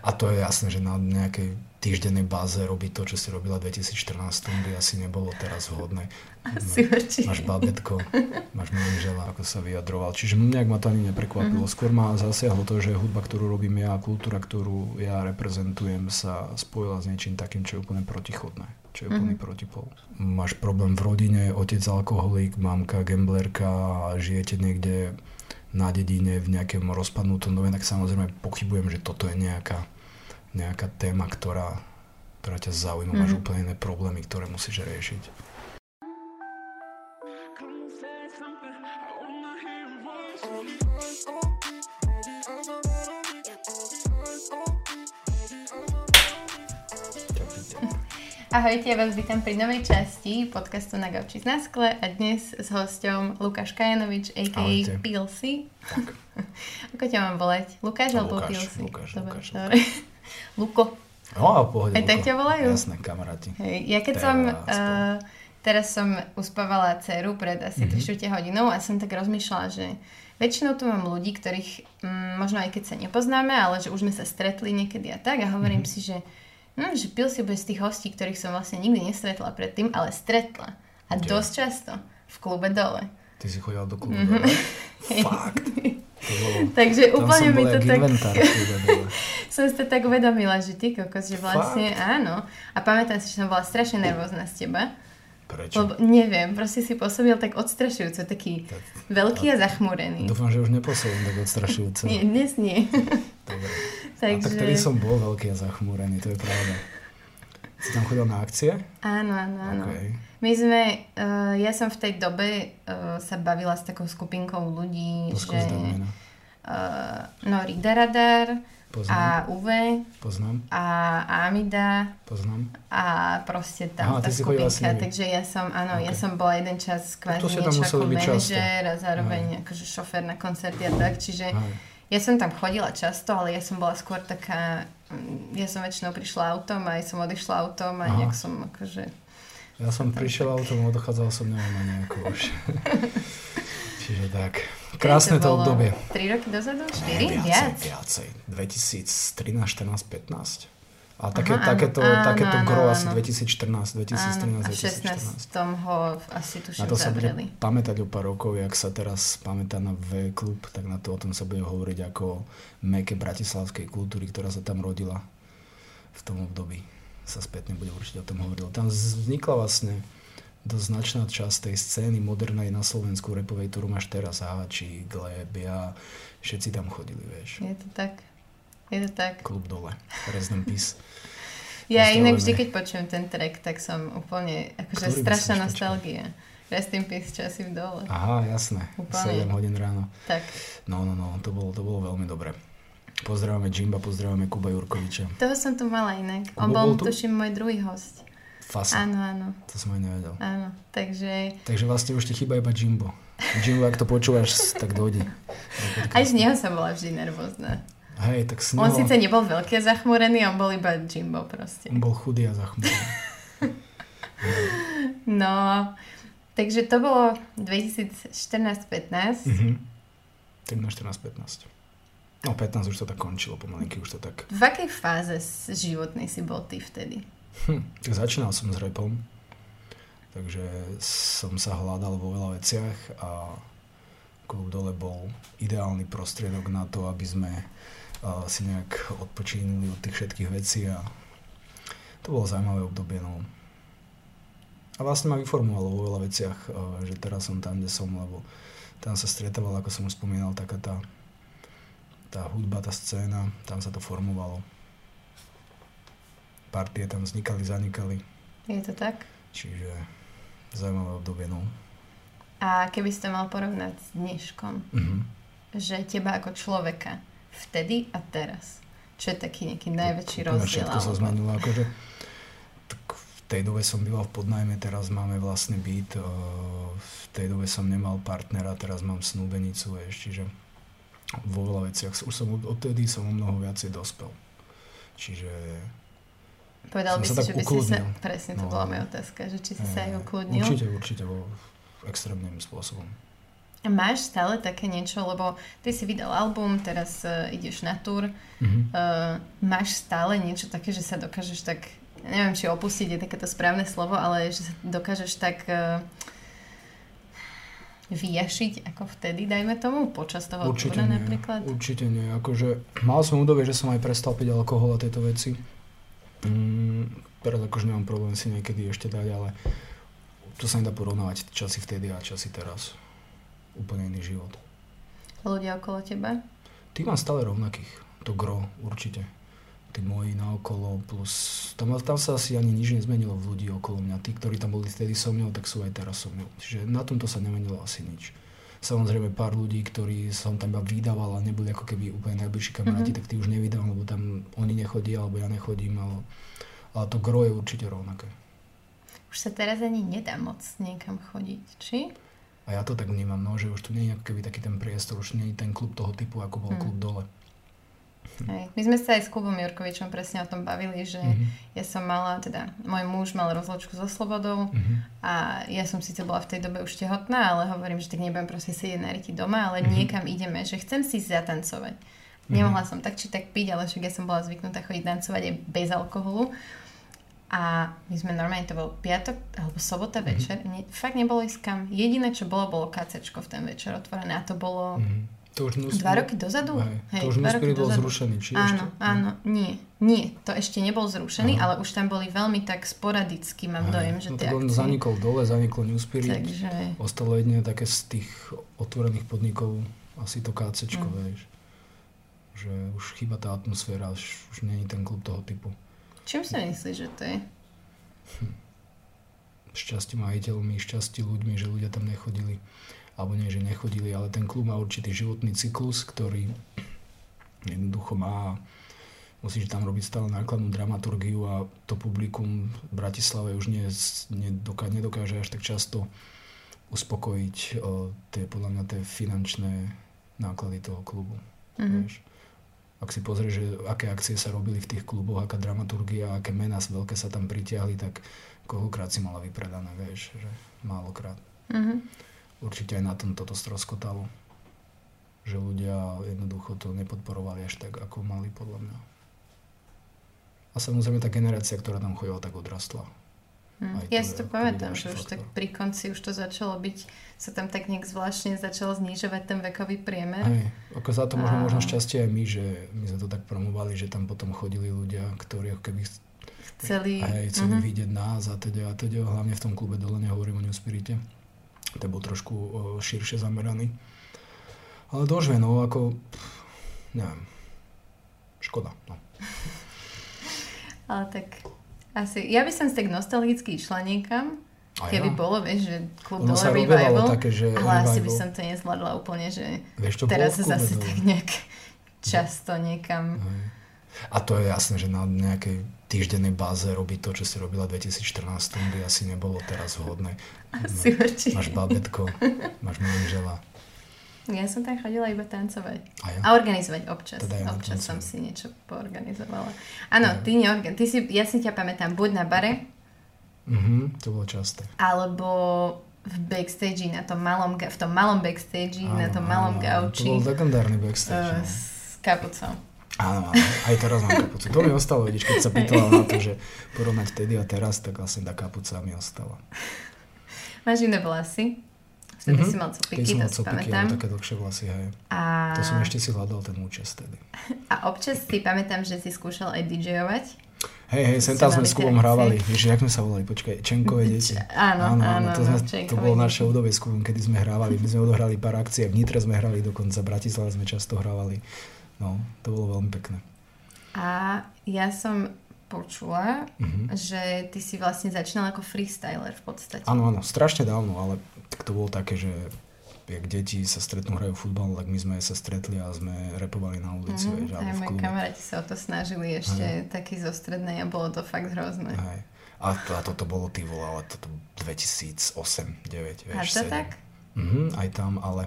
A to je jasné, že na nejakej týždennej báze robiť to, čo si robila v 2014, by asi nebolo teraz vhodné. Asi určite. Máš babetko, máš manžela, ako sa vyjadroval. Čiže nejak ma to ani neprekvapilo. Mm-hmm. Skôr ma zasiahlo to, že hudba, ktorú robím ja, kultúra, ktorú ja reprezentujem, sa spojila s niečím takým, čo je úplne protichodné. Čo je úplný mm-hmm. protipol. Máš problém v rodine, otec alkoholik, mamka gamblerka žijete niekde na dedine v nejakom rozpadnutom dome, tak samozrejme pochybujem, že toto je nejaká nejaká téma, ktorá, ktorá ťa zaujíma, mm-hmm. máš mhm. úplne iné problémy, ktoré musíš riešiť. Ahojte, ja vás vítam pri novej časti podcastu na Gauči na skle a dnes s hosťom Lukáš Kajanovič, a.k.a. Tak. Ako ťa mám volať? Lukáš alebo PLC? Lukáš, Lukáš, Lukáš. Luko. No, a pohode, Aj tak ťa volajú? Jasné, kamaráti. Hej, ja keď Teraz som... Uh, teraz som uspávala dceru pred asi mm-hmm. 3 hodinou a som tak rozmýšľala, že väčšinou tu mám ľudí, ktorých mm, možno aj keď sa nepoznáme, ale že už sme sa stretli niekedy a tak a hovorím mm-hmm. si, že, hm, že pil si bude z tých hostí, ktorých som vlastne nikdy nestretla predtým, ale stretla. A Kde? dosť často. V klube dole. Ty si chodila do klubu mm-hmm. dole? Fakt? Takže úplne mi to tak... som si to tak uvedomila, že ty kokos, že vlastne Fakt? áno. A pamätám si, že som bola strašne nervózna z teba. Prečo? Lebo neviem, proste si pôsobil tak odstrašujúco, taký tak, veľký a, a zachmúrený. Dúfam, že už nepôsobím tak odstrašujúco. nie, dnes nie. Dobre. Takže... A tak tedy som bol veľký a zachmúrený, to je pravda. Si tam chodil na akcie? Áno, áno, áno. Okay. My sme, uh, ja som v tej dobe uh, sa bavila s takou skupinkou ľudí, Poskús že... Uh, no, Rida Radar, Poznám. A UV. Poznám. A Amida. Poznám. A proste tam Aha, tá skupinka. Takže ja som, áno, okay. ja som bola jeden čas kvázi niečo ako manažer a zároveň Aj. akože šofér na koncerty a tak. Čiže Aj. Ja som tam chodila často, ale ja som bola skôr taká, mm, ja som väčšinou prišla autom a aj som odišla autom a nejak som akože... Ja som prišiel autom a odchádzal som neviem na nejakú už. Čiže tak. Krásne to, to obdobie. 3 roky dozadu? 4? Viacej, viac? Viacej. 2013, 14, 15. A také, Aha, takéto, áno, takéto áno, gro áno, asi 2014, 2013, áno, 2014. A 16 ho asi tuším Na to sa bude pamätať o pár rokov, jak sa teraz pamätá na V-klub, tak na to o tom sa bude hovoriť ako meke bratislavskej kultúry, ktorá sa tam rodila v tom období. Sa spätne bude určite o tom hovoriť. Tam vznikla vlastne dosť značná časť tej scény modernej na Slovensku repovej, ktorú máš teraz, Háči, Gleb, ja, všetci tam chodili, vieš. Je to tak. Je to tak. Klub dole. Rest in peace. Ja inak vždy, keď počujem ten track, tak som úplne, akože Ktorý strašná nostalgia. Rest in peace, časy v dole. Aha, jasné. Úplne. 7 hodín ráno. Tak. No, no, no, to bolo, to bolo veľmi dobré. Pozdravujeme Jimba, pozdravujeme Kuba Jurkoviča. Toho som tu mala inak. On bol, bol tuším, môj druhý host. Fasa. Áno, áno. To som aj nevedel. Áno, takže... Takže vlastne už ti chýba iba Jimbo. Jimbo, ak to počúvaš, tak dojde. Aj z neho som bola vždy nervózna. Hej, tak s neho... On síce nebol veľký a zachmúrený, on bol iba Jimbo proste. On bol chudý a zachmúrený. no, takže to bolo 2014-15. Mhm. Tak na 14-15. No 15 už to tak končilo pomalinky, už to tak... V akej fáze životnej si bol ty vtedy? Hm, tak začínal som s repom, takže som sa hľadal vo veľa veciach a klub dole bol ideálny prostriedok na to, aby sme si nejak odpočínili od tých všetkých vecí a to bolo zaujímavé obdobie. No. A vlastne ma vyformovalo vo veľa veciach, uh, že teraz som tam, kde som, lebo tam sa stretával, ako som už spomínal, taká tá, tá hudba, tá scéna, tam sa to formovalo partie tam vznikali, zanikali. Je to tak? Čiže zaujímavé obdobie, no. A keby ste mal porovnať s dneškom, mm-hmm. že teba ako človeka vtedy a teraz, čo je taký nejaký najväčší rozdiel? Všetko sa zmenilo, akože tak v tej dobe som býval v podnajme, teraz máme vlastný byt, v tej dobe som nemal partnera, teraz mám snúbenicu, vieš, čiže vo veľa veciach, už som odtedy som o mnoho viacej dospel. Čiže Povedal by si, že by si sa... Presne, to no. bola moja otázka, že či si sa aj ukludnil. Určite, určite, vo extrémnym spôsobom. Máš stále také niečo, lebo ty si vydal album, teraz uh, ideš na tour. Mm-hmm. Uh, máš stále niečo také, že sa dokážeš tak, neviem, či opustiť je takéto správne slovo, ale že sa dokážeš tak uh, vyjašiť ako vtedy, dajme tomu, počas toho určite túra nie, napríklad? Určite nie. Akože, mal som údobie, že som aj prestal piť alkohol a tieto veci. Mm, teraz akože nemám problém si niekedy ešte dať, ale to sa nedá porovnávať časy vtedy a časy teraz úplne iný život. Ľudia okolo teba? Ty mám stále rovnakých. To gro určite. Tí moji naokolo plus... Tam, tam sa asi ani nič nezmenilo v ľudí okolo mňa. Tí, ktorí tam boli vtedy so mnou, tak sú aj teraz so mnou. Čiže na tomto sa nemenilo asi nič. Samozrejme pár ľudí, ktorí som tam iba vydával a neboli ako keby úplne najbližší kamaráti, mm-hmm. tak tí už nevydávam, lebo tam oni nechodia, alebo ja nechodím, ale, ale to gro je určite rovnaké. Už sa teraz ani nedá moc niekam chodiť, či? A ja to tak vnímam, no, že už tu nie je keby taký ten priestor, už nie je ten klub toho typu, ako bol hmm. klub dole. Hej. My sme sa aj s klubom Jurkovičom presne o tom bavili, že mm-hmm. ja som mala, teda môj muž mal rozločku so Slobodou mm-hmm. a ja som síce bola v tej dobe už tehotná, ale hovorím, že tak nebudem proste sedieť na riti doma, ale mm-hmm. niekam ideme, že chcem si zatancovať. Mm-hmm. Nemohla som tak či tak piť, ale však ja som bola zvyknutá chodiť tancovať aj bez alkoholu. A my sme normálne, to bol piatok alebo sobota mm-hmm. večer, ne, fakt nebolo ísť kam. Jediné, čo bolo, bolo kacečko v ten večer otvorené a to bolo mm-hmm. to už dva roky dozadu. Hej, hej, to už dva roky bol dozadu. zrušený, či Áno, ešte? áno, nie, nie, to ešte nebol zrušený, Aha. ale už tam boli veľmi tak sporadicky, mám hej, dojem, že no, tie akcie... zanikol dole, zaniklo New Spirit, Takže... ostalo jedine také z tých otvorených podnikov, asi to KCčko, mm. vieš. Že už chýba tá atmosféra, už, už není ten klub toho typu. Čím si myslíš, že to je? Hm. Šťastie majiteľmi, šťastie ľuďmi, že ľudia tam nechodili. Alebo nie, že nechodili, ale ten klub má určitý životný cyklus, ktorý jednoducho má musíš tam robiť stále nákladnú dramaturgiu a to publikum v Bratislave už nie, nedoká, nedokáže až tak často uspokojiť o, tie, podľa mňa tie finančné náklady toho klubu. Mm-hmm. Vieš? Ak si pozrieš, že aké akcie sa robili v tých kluboch, aká dramaturgia, aké mená veľké sa tam pritiahli, tak koľkokrát si mala vypredané, vieš, že málokrát. Mm-hmm. Určite aj na tom toto stroskotalo. Že ľudia jednoducho to nepodporovali až tak, ako mali podľa mňa. A samozrejme tá generácia, ktorá tam chodila, tak odrastla. Hm. Ja si to pamätám, že už tak pri konci už to začalo byť, sa tam tak nejak zvláštne začalo znižovať ten vekový priemer. Aj, ako za to možno, a... možno šťastie aj my, že my sme to tak promovali, že tam potom chodili ľudia, ktorí ako keby chceli, aj, chceli uh-huh. vidieť nás a teda a teda, hlavne v tom klube dole, nehovorím o New Spirite. To bol trošku o, širšie zameraný. Ale dožve, no ako, pff, neviem, škoda, no. Ale tak asi, ja by som si tak nostalgicky išla niekam, a keby bolo, vieš, že klub dole revival, také, že ale revival. asi by som to nezvládla úplne, že vieš, teraz zase dole. tak nejak často niekam. A to je jasné, že na nejakej týždennej báze robiť to, čo si robila v 2014, by asi nebolo teraz vhodné. Asi no, Máš babetko, máš manžela. Ja som tam chodila iba tancovať. A, ja? a organizovať občas. Teda ja občas som si niečo poorganizovala. Áno, ty neorgan... Ty si, ja si ťa pamätám, buď na bare. Mhm, to bolo časté. Alebo v backstage, na tom malom, v tom malom backstage, áno, na tom malom áno, gauči. To bol legendárny backstage. Uh, s kapucou. Áno, áno, aj teraz mám kapucu. To mi ostalo, vidíš, keď sa pýtala na to, že porovnať vtedy a teraz, tak vlastne tá kapuca mi ostala. Máš iné vlasy? Vtedy mm-hmm. si mal copiky, to si pamätám. také dlhšie vlasy, hej. A... To som ešte si hľadal ten účas tedy. A občas si pamätám, že si skúšal aj DJovať. Hej, hej, sem tam sme s Kubom hrávali. Vieš, jak sme sa volali? Počkaj, Čenkové deti. Áno, áno, áno, to, sme, to bolo naše obdobie s Kubom, kedy sme hrávali. My sme odohrali pár akcií, v Nitre sme hrali dokonca, v Bratislave sme často hrávali. No, to bolo veľmi pekné. A ja som počula, mm-hmm. že ty si vlastne začínal ako freestyler v podstate. Áno, áno, strašne dávno, ale tak to bolo také, že jak deti sa stretnú, hrajú futbal, tak my sme sa stretli a sme repovali na ulici. Mm-hmm. Vieš, aj moji kamaráti sa o to snažili ešte aj. taký zo strednej a bolo to fakt hrozné. Aj. A, to, a toto bolo, ty vole, ale toto 2008, 9, vieš, A to 7. tak? Mhm, aj tam, ale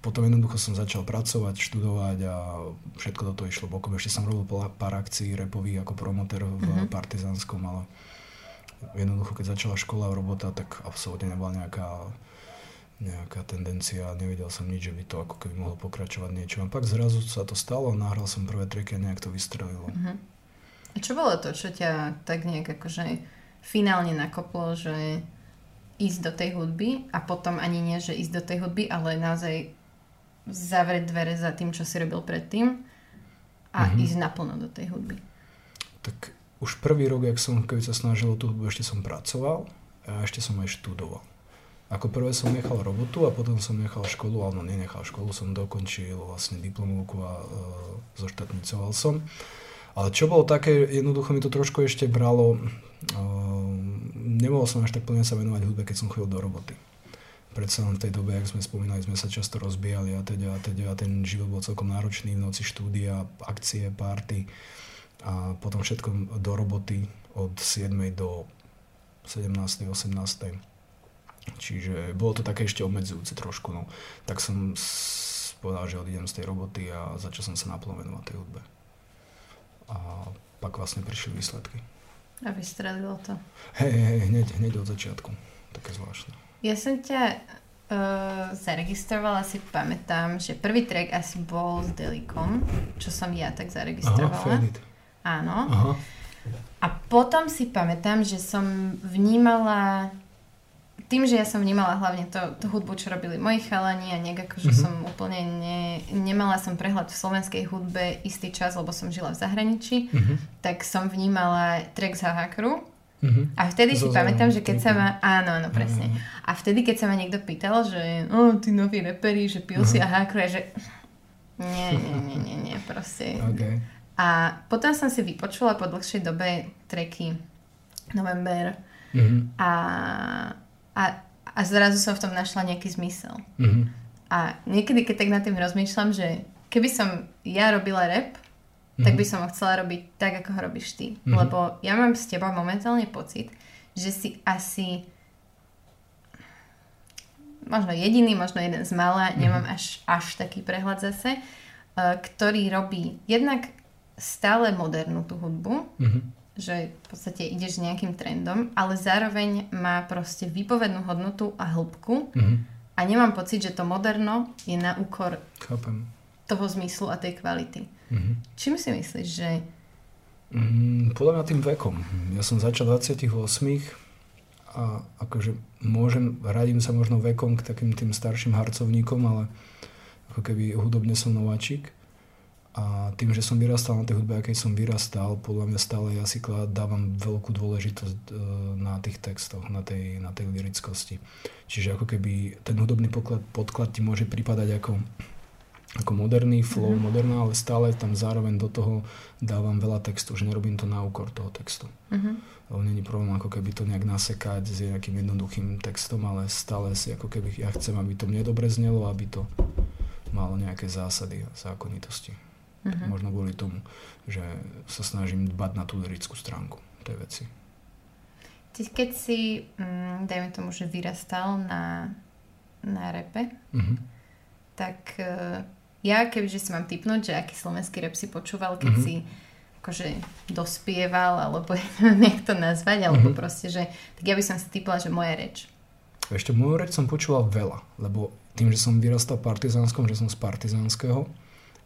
potom jednoducho som začal pracovať, študovať a všetko toto išlo bokom. Ešte som robil pár akcií repových ako promoter v mm-hmm. Partizánskom, ale jednoducho keď začala škola, robota, tak absolútne nebola nejaká nejaká tendencia, nevidel som nič, že by to ako keby mohlo pokračovať niečo. A pak zrazu sa to stalo, nahral som prvé treky a nejak to vystrelilo. Uh-huh. A čo bolo to, čo ťa tak nejak akože finálne nakoplo, že ísť do tej hudby a potom ani nie, že ísť do tej hudby, ale naozaj zavrieť dvere za tým, čo si robil predtým a uh-huh. ísť naplno do tej hudby. Tak už prvý rok, jak som keď sa snažil tú hudbu, ešte som pracoval a ešte som aj študoval. Ako prvé som nechal robotu a potom som nechal školu, ale no nenechal školu, som dokončil vlastne diplomovku a e, zoštatnicoval som. Ale čo bolo také, jednoducho mi to trošku ešte bralo, e, nemohol som až tak plne sa venovať hudbe, keď som chodil do roboty. Predsa len v tej dobe, ak sme spomínali, sme sa často rozbijali a teda a teda a ten život bol celkom náročný, v noci štúdia, akcie, party a potom všetko do roboty od 7. do 17. 18. Čiže bolo to také ešte obmedzujúce trošku. No. Tak som povedal, že odídem z tej roboty a začal som sa naplno venovať tej hudbe. A pak vlastne prišli výsledky. A vystrelilo to. Hej, hej, hneď, hneď od začiatku. Také zvláštne. Ja som ťa uh, zaregistrovala, si pamätám, že prvý track asi bol s Delikom, čo som ja tak zaregistrovala. Aha, Áno. Aha. A potom si pamätám, že som vnímala tým, že ja som vnímala hlavne to, tú hudbu, čo robili moji chalani a nejak akože mm-hmm. som úplne ne, nemala som prehľad v slovenskej hudbe istý čas, lebo som žila v zahraničí, mm-hmm. tak som vnímala track z Hahakru. Mm-hmm. A vtedy si pamätám, že keď sa ma... Áno, áno, presne. A vtedy, keď sa ma niekto pýtal, že o, tí noví reperi, že pil uh-huh. si Hahakru, a že nie, nie, nie, nie, nie, proste. Okay. A potom som si vypočula po dlhšej dobe treky November mm-hmm. a a, a zrazu som v tom našla nejaký zmysel. Mm-hmm. A niekedy, keď tak nad tým rozmýšľam, že keby som ja robila rap, mm-hmm. tak by som ho chcela robiť tak, ako ho robíš ty. Mm-hmm. Lebo ja mám s tebou momentálne pocit, že si asi možno jediný, možno jeden z mala, mm-hmm. nemám až, až taký prehľad zase, uh, ktorý robí jednak stále modernú tú hudbu, mm-hmm že v podstate ideš nejakým trendom, ale zároveň má proste výpovednú hodnotu a hĺbku mm-hmm. a nemám pocit, že to moderno je na úkor Chápem. toho zmyslu a tej kvality. Mm-hmm. Čím si myslíš, že... Mm, podľa mňa tým vekom. Ja som začal 28 a akože môžem, radím sa možno vekom k takým tým starším harcovníkom, ale ako keby hudobne som nováčik a tým, že som vyrastal na tej hudbe, akej som vyrastal, podľa mňa stále ja si dávam veľkú dôležitosť e, na tých textoch, na tej, na tej lirickosti. Čiže ako keby ten hudobný podklad, podklad ti môže pripadať ako, ako moderný flow, mm-hmm. moderná, ale stále tam zároveň do toho dávam veľa textu, že nerobím to na úkor toho textu. Mm-hmm. Lebo není problém ako keby to nejak nasekať s nejakým jednoduchým textom, ale stále si ako keby ja chcem, aby to mne dobre znelo, aby to malo nejaké zásady a zákonitosti. Uh-huh. Možno kvôli tomu, že sa snažím dbať na tú lirickú stránku tej veci. Ty keď si, mm, dajme tomu, že vyrastal na, na repe, uh-huh. tak uh, ja kebyže si mám typnúť, že aký slovenský rep si počúval, keď uh-huh. si akože dospieval, alebo neviem, to nazvať, alebo uh-huh. proste, že tak ja by som si typla, že moja reč. Ešte moju reč som počúval veľa, lebo tým, že som vyrastal v partizánskom, že som z partizánskeho,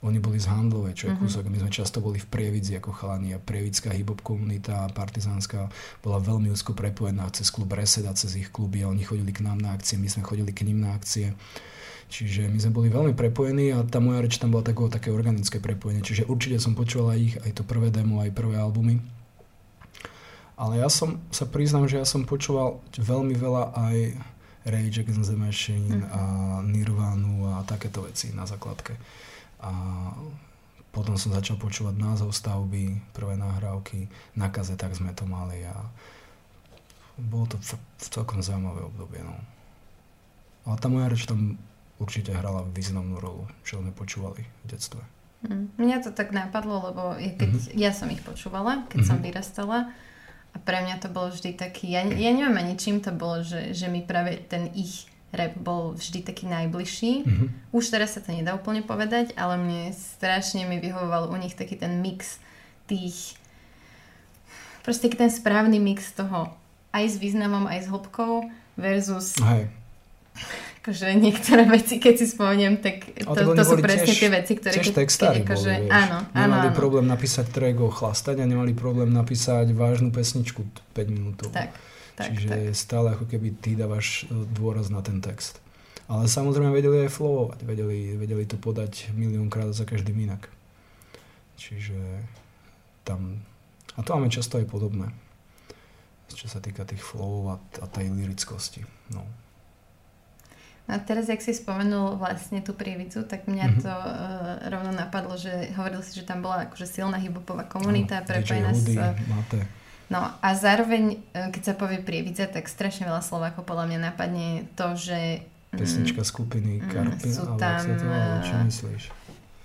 oni boli z Handlovej, čo je kúsok. My sme často boli v Prievidzi ako chalani a prievická hip-hop komunita partizánska bola veľmi úzko prepojená cez klub Reseda, cez ich kluby a oni chodili k nám na akcie, my sme chodili k ním na akcie. Čiže my sme boli veľmi prepojení a tá moja reč tam bola takové, také organické prepojenie. Čiže určite som počúval aj ich, aj to prvé demo, aj prvé albumy. Ale ja som sa priznám, že ja som počúval veľmi veľa aj Rage Against the Machine uh-huh. a Nirvanu a takéto veci na základke. A potom som začal počúvať názov stavby, prvé nahrávky, na kazetách sme to mali a bolo to v, v celkom zaujímavé obdobie. No. Ale tá moja reč tam určite hrala významnú rolu, čo sme počúvali v detstve. Mm. Mňa to tak napadlo, lebo ja, keď, mm-hmm. ja som ich počúvala, keď mm-hmm. som vyrastala a pre mňa to bolo vždy taký, ja, ja neviem ani čím to bolo, že, že mi práve ten ich rap bol vždy taký najbližší. Mm-hmm. Už teraz sa to nedá úplne povedať, ale mne strašne mi vyhovoval u nich taký ten mix tých proste taký ten správny mix toho aj s významom, aj s hĺbkou versus Hej. akože niektoré veci, keď si spomeniem, tak to, to, to sú presne tiež, tie veci, ktoré... Tiež keď, akože, boli, vieš. Áno, áno, Nemali áno. problém napísať track o chlastať a nemali problém napísať vážnu pesničku 5 minútov. Tak, tak, Čiže tak. stále ako keby ty dávaš e, dôraz na ten text. Ale samozrejme vedeli aj flowovať, vedeli, vedeli to podať miliónkrát za každým inak. Čiže tam... A to máme často aj podobné. Čo sa týka tých flowov a, a tej lirickosti. No. A teraz, jak si spomenul vlastne tú prievidzu, tak mňa Mhm. to uh, rovno napadlo, že hovoril si, že tam bola akože silná hiphopová komunita, Áno, prepojená s... Mate. No a zároveň, e, keď sa povie prievidza, tak strašne veľa Slovákov podľa mňa napadne to, že... mm, Pesnička skupiny mm, Karpina, sú tam, volá, čo myslíš?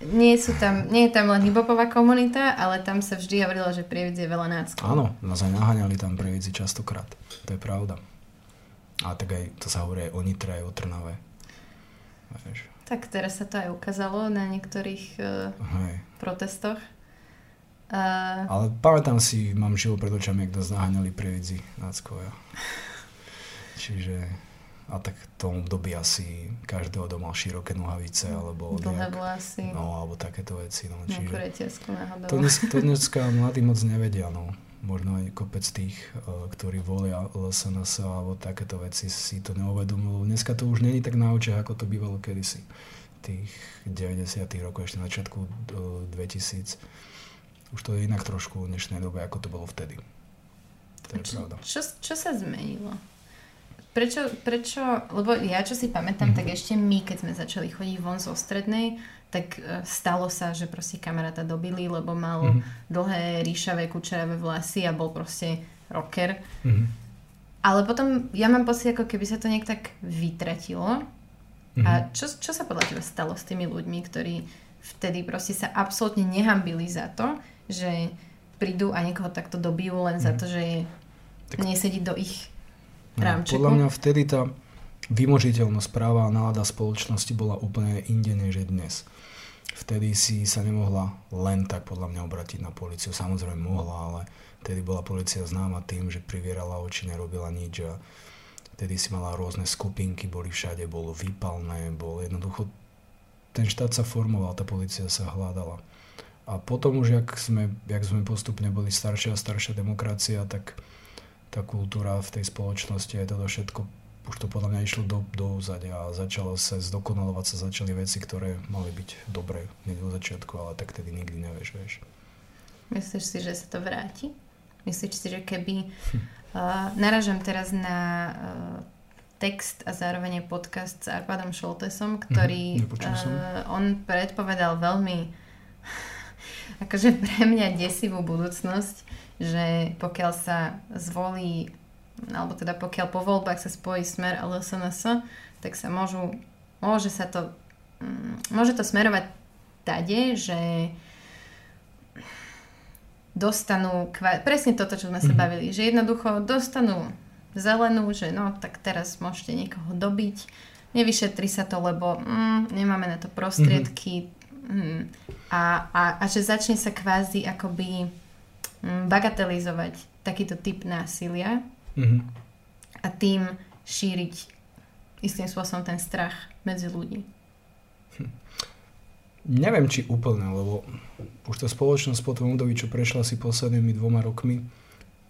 Nie, sú tam, nie je tam len hiphopová komunita, ale tam sa vždy hovorilo, že prievidz je veľa náckov. Áno, nás aj naháňali tam prievidzi častokrát. To je pravda. A tak aj, to sa hovorí aj o Nitre, aj o Trnave. Vieš, Tak teraz sa to aj ukázalo na niektorých uh, hej. protestoch. Uh, Ale pamätám si, mám živo pred očami, jak nás naháňali prievidzi náckovia. Čiže a tak v tom období asi každého doma široké nohavice alebo dlhé vlasy, no, alebo takéto veci. No, čiže to, dnes, to dneska mladí moc nevedia. No. Možno aj kopec tých, uh, ktorí volia LSNS alebo takéto veci si to neuvedomujú. Dneska to už není tak na očiach, ako to bývalo kedysi. Tých 90 rokov, ešte na začiatku uh, 2000 už to je inak trošku v dnešnej dobe, ako to bolo vtedy. To je čo, pravda. čo, čo sa zmenilo? Prečo, prečo, lebo ja čo si pamätám, mm-hmm. tak ešte my, keď sme začali chodiť von zo strednej, tak e, stalo sa, že proste kamaráta dobili, lebo mal mm-hmm. dlhé, ríšavé, kučeravé vlasy a bol proste rocker. Mm-hmm. Ale potom ja mám pocit, ako keby sa to nejak tak vytratilo. Mm-hmm. A čo, čo sa podľa teba stalo s tými ľuďmi, ktorí vtedy proste sa absolútne nehambili za to, že prídu a niekoho takto dobijú len za Mhm. to, že Tak- nesedí do ich No, rámčeku. podľa mňa vtedy tá vymožiteľnosť práva a nálada spoločnosti bola úplne inde než je dnes. Vtedy si sa nemohla len tak podľa mňa obratiť na policiu. Samozrejme mohla, ale vtedy bola policia známa tým, že privierala oči, nerobila nič a vtedy si mala rôzne skupinky, boli všade, bolo výpalné, bol jednoducho ten štát sa formoval, tá policia sa hľadala. A potom už, jak sme, jak sme postupne boli staršia a staršia demokracia, tak tá kultúra v tej spoločnosti aj toto všetko, už to podľa mňa išlo do, do úzadia a začalo sa zdokonalovať sa, začali veci, ktoré mali byť dobré hneď od začiatku, ale tak tedy nikdy nevieš, vieš. Myslíš si, že sa to vráti? Myslíš si, že keby... Uh, naražam teraz na uh, text a zároveň aj podcast s Arpadom Šoltesom, ktorý Mhm, nepočul som. uh, on predpovedal veľmi akože pre mňa desivú budúcnosť, že pokiaľ sa zvolí alebo teda pokiaľ po voľbách sa spojí Smer a LSNS, tak sa môžu, môže sa to mm, môže to smerovať tade, že dostanú, presne toto, čo sme sa Mhm. bavili, že jednoducho dostanú zelenú, že no, tak teraz môžete niekoho dobiť, nevyšetri sa to, lebo mm, nemáme na to prostriedky mm, a, a, a že začne sa kvázi akoby mm, bagatelizovať takýto typ násilia Mhm. a tým šíriť istým spôsobom ten strach medzi ľudí. Neviem, či úplne, lebo už tá spoločnosť po tom období, čo prešla si poslednými dvoma rokmi,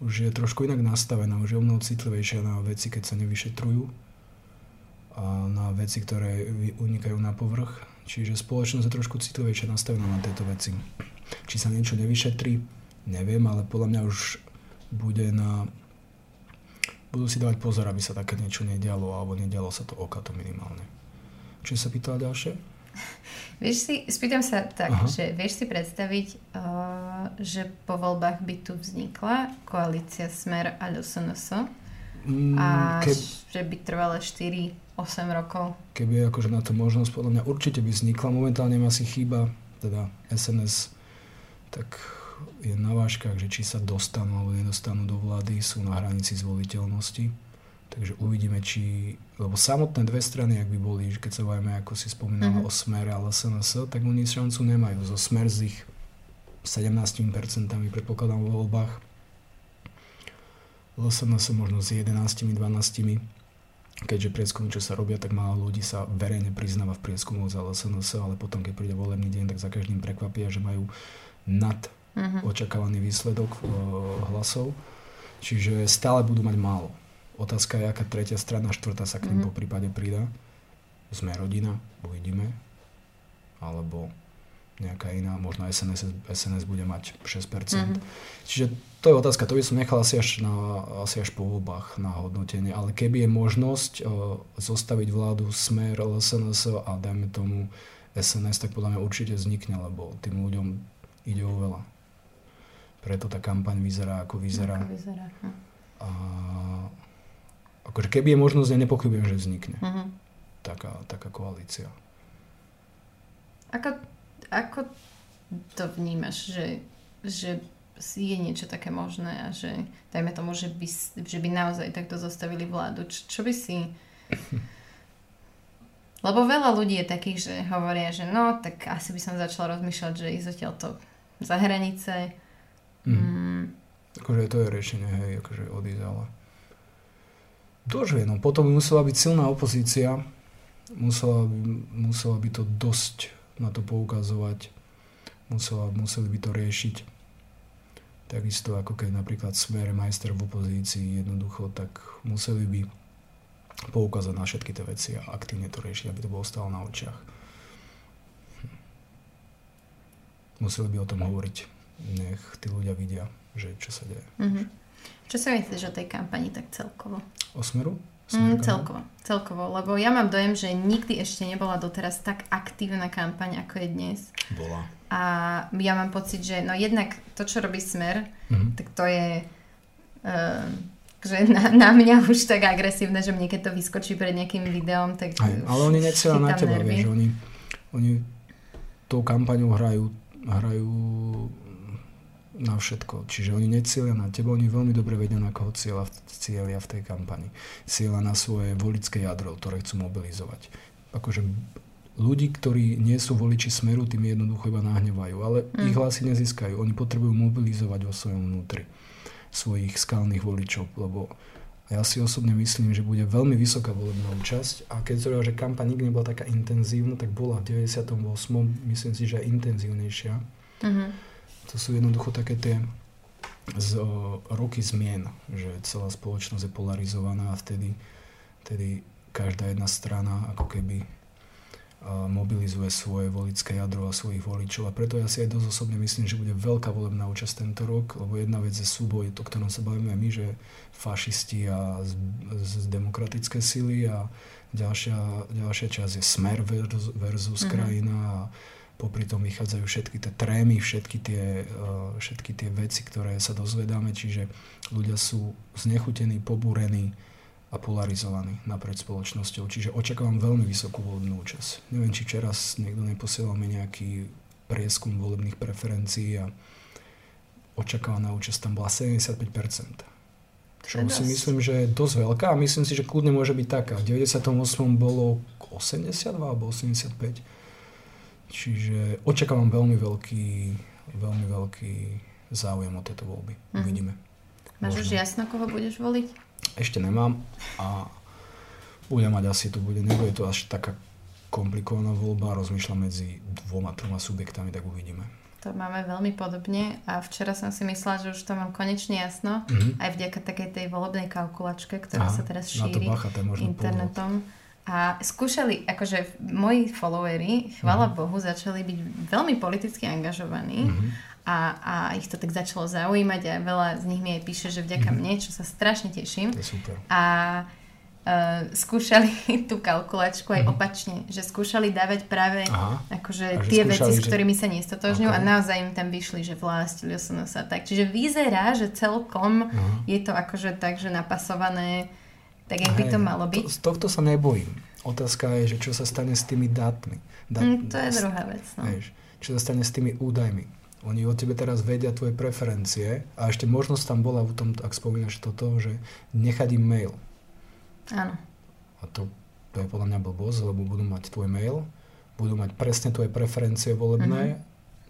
už je trošku inak nastavená, už je o mnoho citlivejšia na veci, keď sa nevyšetrujú a na veci, ktoré unikajú na povrch. Čiže spoločnosť je trošku citlivejšia nastavená na tieto veci. Či sa niečo nevyšetrí, neviem, ale podľa mňa už bude na... Budú si dávať pozor, aby sa také niečo nedialo, alebo nedialo sa to oka to minimálne. Čo sa pýtala ďalšie? Vieš si, spýtam sa tak, Aha. že vieš si predstaviť, uh, že po voľbách by tu vznikla koalícia Smer a LSNS Mm, a Ke, že by trvala 4-8 rokov. keby je akože na to možnosť, podľa mňa určite by vznikla. Momentálne ma si chýba, teda SNS, tak je na váškach, že či sa dostanú alebo nedostanú do vlády, sú na hranici zvoliteľnosti. Takže uvidíme, či... Lebo samotné dve strany, ak by boli, keď sa bavíme, ako si spomínala Mhm. o Smere a SNS, tak oni šancu nemajú. Zo Smer z ich 17% predpokladám vo voľbách. LSNS možno s 11, 12. keďže prieskumy, čo sa robia, tak málo ľudí sa verejne priznáva v prieskumu za LSNS, ale potom, keď príde volebný deň, tak za každým prekvapia, že majú nad uh-huh. očakávaný výsledok uh, hlasov. Čiže stále budú mať málo. Otázka je, aká tretia strana, štvrtá sa k ním uh-huh. po prípade pridá. Sme rodina, uvidíme. Alebo nejaká iná, možno SNS, SNS bude mať 6%. Mm-hmm. Čiže to je otázka, to by som nechal asi až, na, asi až po voľbách na hodnotenie, ale keby je možnosť uh, zostaviť vládu Smer, SNS a dajme tomu SNS, tak podľa mňa určite vznikne, lebo tým ľuďom ide o veľa. Preto tá kampaň vyzerá ako vyzerá. Ako vyzerá. Hm. A, akože keby je možnosť, ja nepochybujem, že vznikne mm-hmm. taká, taká koalícia. Ako ako to vnímaš, že, že je niečo také možné a že dajme tomu, že by, že by naozaj takto zostavili vládu. Čo, čo by si... Lebo veľa ľudí je takých, že hovoria, že no, tak asi by som začala rozmýšľať, že ísť odtiaľ to za hranice. Mm. Mm. Akože to je riešenie, hej, akože odísť, ale... Dožve, no potom by musela byť silná opozícia, musela by, musela by to dosť na to poukazovať, musela, museli by to riešiť. Takisto ako keď napríklad Smer majster v opozícii jednoducho, tak museli by poukázať na všetky tie veci a aktívne to riešiť, aby to bolo stále na očiach. Museli by o tom hovoriť. Nech tí ľudia vidia, že čo sa deje. Mm-hmm. Čo si myslíš o tej kampani tak celkovo? O Smeru? Mm, celkovo, celkovo, lebo ja mám dojem, že nikdy ešte nebola doteraz tak aktívna kampaň, ako je dnes. Bola. A ja mám pocit, že no jednak to, čo robí Smer, mm-hmm. tak to je uh, že na, na mňa už tak agresívne, že mne keď to vyskočí pred nejakým videom, tak Aj, Ale oni necieľa na teba, vieš, oni, oni tou kampaňou hrajú, hrajú na všetko. Čiže oni necielia na teba, oni veľmi dobre vedia, na koho cieľa, cieľia v tej kampani. Cieľa na svoje volické jadro, ktoré chcú mobilizovať. Akože ľudí, ktorí nie sú voliči Smeru, tým jednoducho iba nahnevajú, ale mm. ich hlasy nezískajú. Oni potrebujú mobilizovať vo svojom vnútri svojich skalných voličov, lebo ja si osobne myslím, že bude veľmi vysoká volebná účasť a keď zaujímavé, že kampaň nikdy nebola taká intenzívna, tak bola v 98. myslím si, že aj intenzívnejšia. Mm-hmm to sú jednoducho také tie z, roky zmien, že celá spoločnosť je polarizovaná a vtedy, vtedy každá jedna strana ako keby mobilizuje svoje volické jadro a svojich voličov a preto ja si aj dosť osobne myslím, že bude veľká volebná účasť tento rok, lebo jedna vec je súboj, to, ktorom sa bavíme my, že fašisti a z, z demokratické sily a ďalšia, ďalšia časť je smer versus, versus mm-hmm. krajina a popri tom vychádzajú všetky tie trémy, všetky tie, uh, všetky tie veci, ktoré sa dozvedáme, čiže ľudia sú znechutení, pobúrení a polarizovaní naprieč spoločnosťou. Čiže očakávam veľmi vysokú volebnú účasť. Neviem, či včera niekto neposielal mi nejaký prieskum volebných preferencií a očakávaná účasť tam bola 75%. Čo si myslím, že je dosť veľká a myslím si, že kľudne môže byť taká. V 98. bolo 82 alebo 85 Čiže očakávam veľmi veľký, veľmi veľký záujem o tieto voľby. Mm-hmm. Uvidíme. Máš už jasno, koho budeš voliť? Ešte nemám a budem mať asi to bude, nebude to až taká komplikovaná voľba, rozmýšľam medzi dvoma, troma subjektami, tak uvidíme. To máme veľmi podobne a včera som si myslela, že už to mám konečne jasno, mm-hmm. aj vďaka takej tej volebnej kalkulačke, ktorá Aha, sa teraz šíri bacha, internetom. Podľa. A skúšali, akože moji followery, chvála mm-hmm. Bohu, začali byť veľmi politicky angažovaní mm-hmm. a, a ich to tak začalo zaujímať a veľa z nich mi aj píše, že vďaka mm-hmm. mne, čo sa strašne teším. To je super. A uh, skúšali tú kalkulačku aj mm-hmm. opačne, že skúšali dávať práve Aha. akože tie skúšali, veci, s ktorými sa nestotožňujú okay. a naozaj im tam vyšli, že vlast, sa tak. Čiže vyzerá, že celkom uh-huh. je to akože tak, že napasované tak, jak by to malo byť? To, z tohto sa nebojím. Otázka je, že čo sa stane s tými dátmi. Dát, mm, to je druhá vec. No. Vieš, čo sa stane s tými údajmi. Oni o tebe teraz vedia tvoje preferencie a ešte možnosť tam bola v tom, ak spomínaš toto, že nechať im mail. Áno. A to, to je podľa mňa blbosť, lebo budú mať tvoj mail, budú mať presne tvoje preferencie volebné, mm-hmm.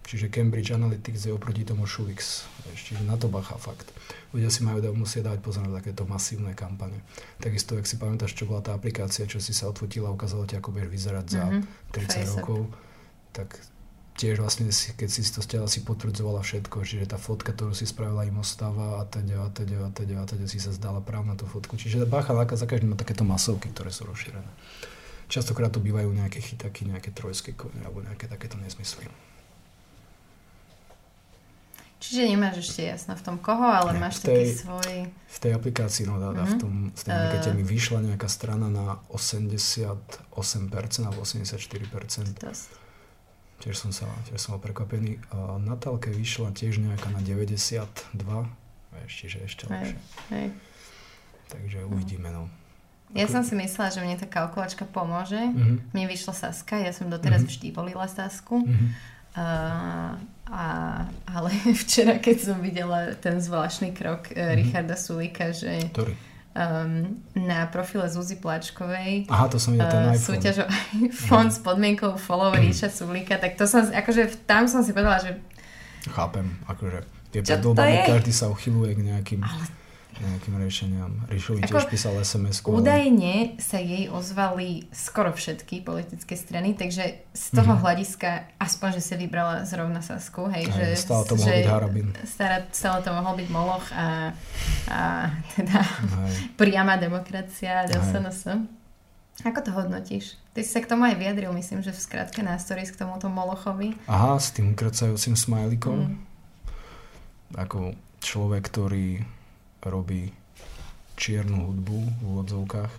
Čiže Cambridge Analytics je oproti tomu Shulix. Čiže na to bacha fakt. Ľudia si majú musieť dávať pozor na takéto masívne kampane. Takisto, ak si pamätáš, čo bola tá aplikácia, čo si sa odfotila a ukázalo ti, ako budeš vyzerať za mm-hmm. 30 Facebook. rokov, tak tiež vlastne, si, keď si to stiaľa, si potvrdzovala všetko, čiže tá fotka, ktorú si spravila im ostáva a teda a teda a teda a teda si sa zdala práve na tú fotku. Čiže bacha láka za každým má takéto masovky, ktoré sú rozšírené. Častokrát to bývajú nejaké chytaky, nejaké trojské kone alebo nejaké takéto nezmysly. Čiže nemáš ešte jasno v tom koho, ale máš tej, taký svoj... V tej aplikácii, no dá, mm-hmm. v tom, v tej aplikácii uh, mi vyšla nejaká strana na 88% alebo 84%. Dosť. Tiež som sa, tiež som bol prekvapený. A Natálke vyšla tiež nejaká na 92, čiže ešte lepšie. Hej. Takže uvidíme, no. Ja som si myslela, že mne tá kalkulačka pomôže. Mm-hmm. Mne vyšla Saska, ja som doteraz mm-hmm. vždy volila Sasku. Mm-hmm. Uh, a, ale včera, keď som videla ten zvláštny krok mm-hmm. Richarda Sulika, že Ktorý? Um, na profile Zuzi Plačkovej Aha, to som videl, ten uh, súťaž iPhone s podmienkou follow mm. Ríša Sulika, tak to som, akože tam som si povedala, že Chápem, akože tie predlbami, každý sa uchyluje k nejakým... Ale nejakým riešeniam. Ríšovi tiež písal sms Údajne sa jej ozvali skoro všetky politické strany, takže z toho mm-hmm. hľadiska aspoň, že si vybrala zrovna Sasku, hej, hej že, stále to mohol byť Harabin. Stále, stále to mohol byť Moloch a, a teda priama demokracia a SNS. Ako to hodnotíš? Ty si sa k tomu aj vyjadril, myslím, že v skratke na stories k tomuto Molochovi. Aha, s tým kracajúcim smajlikom. Mm. Ako človek, ktorý robí čiernu hudbu v úvodzovkách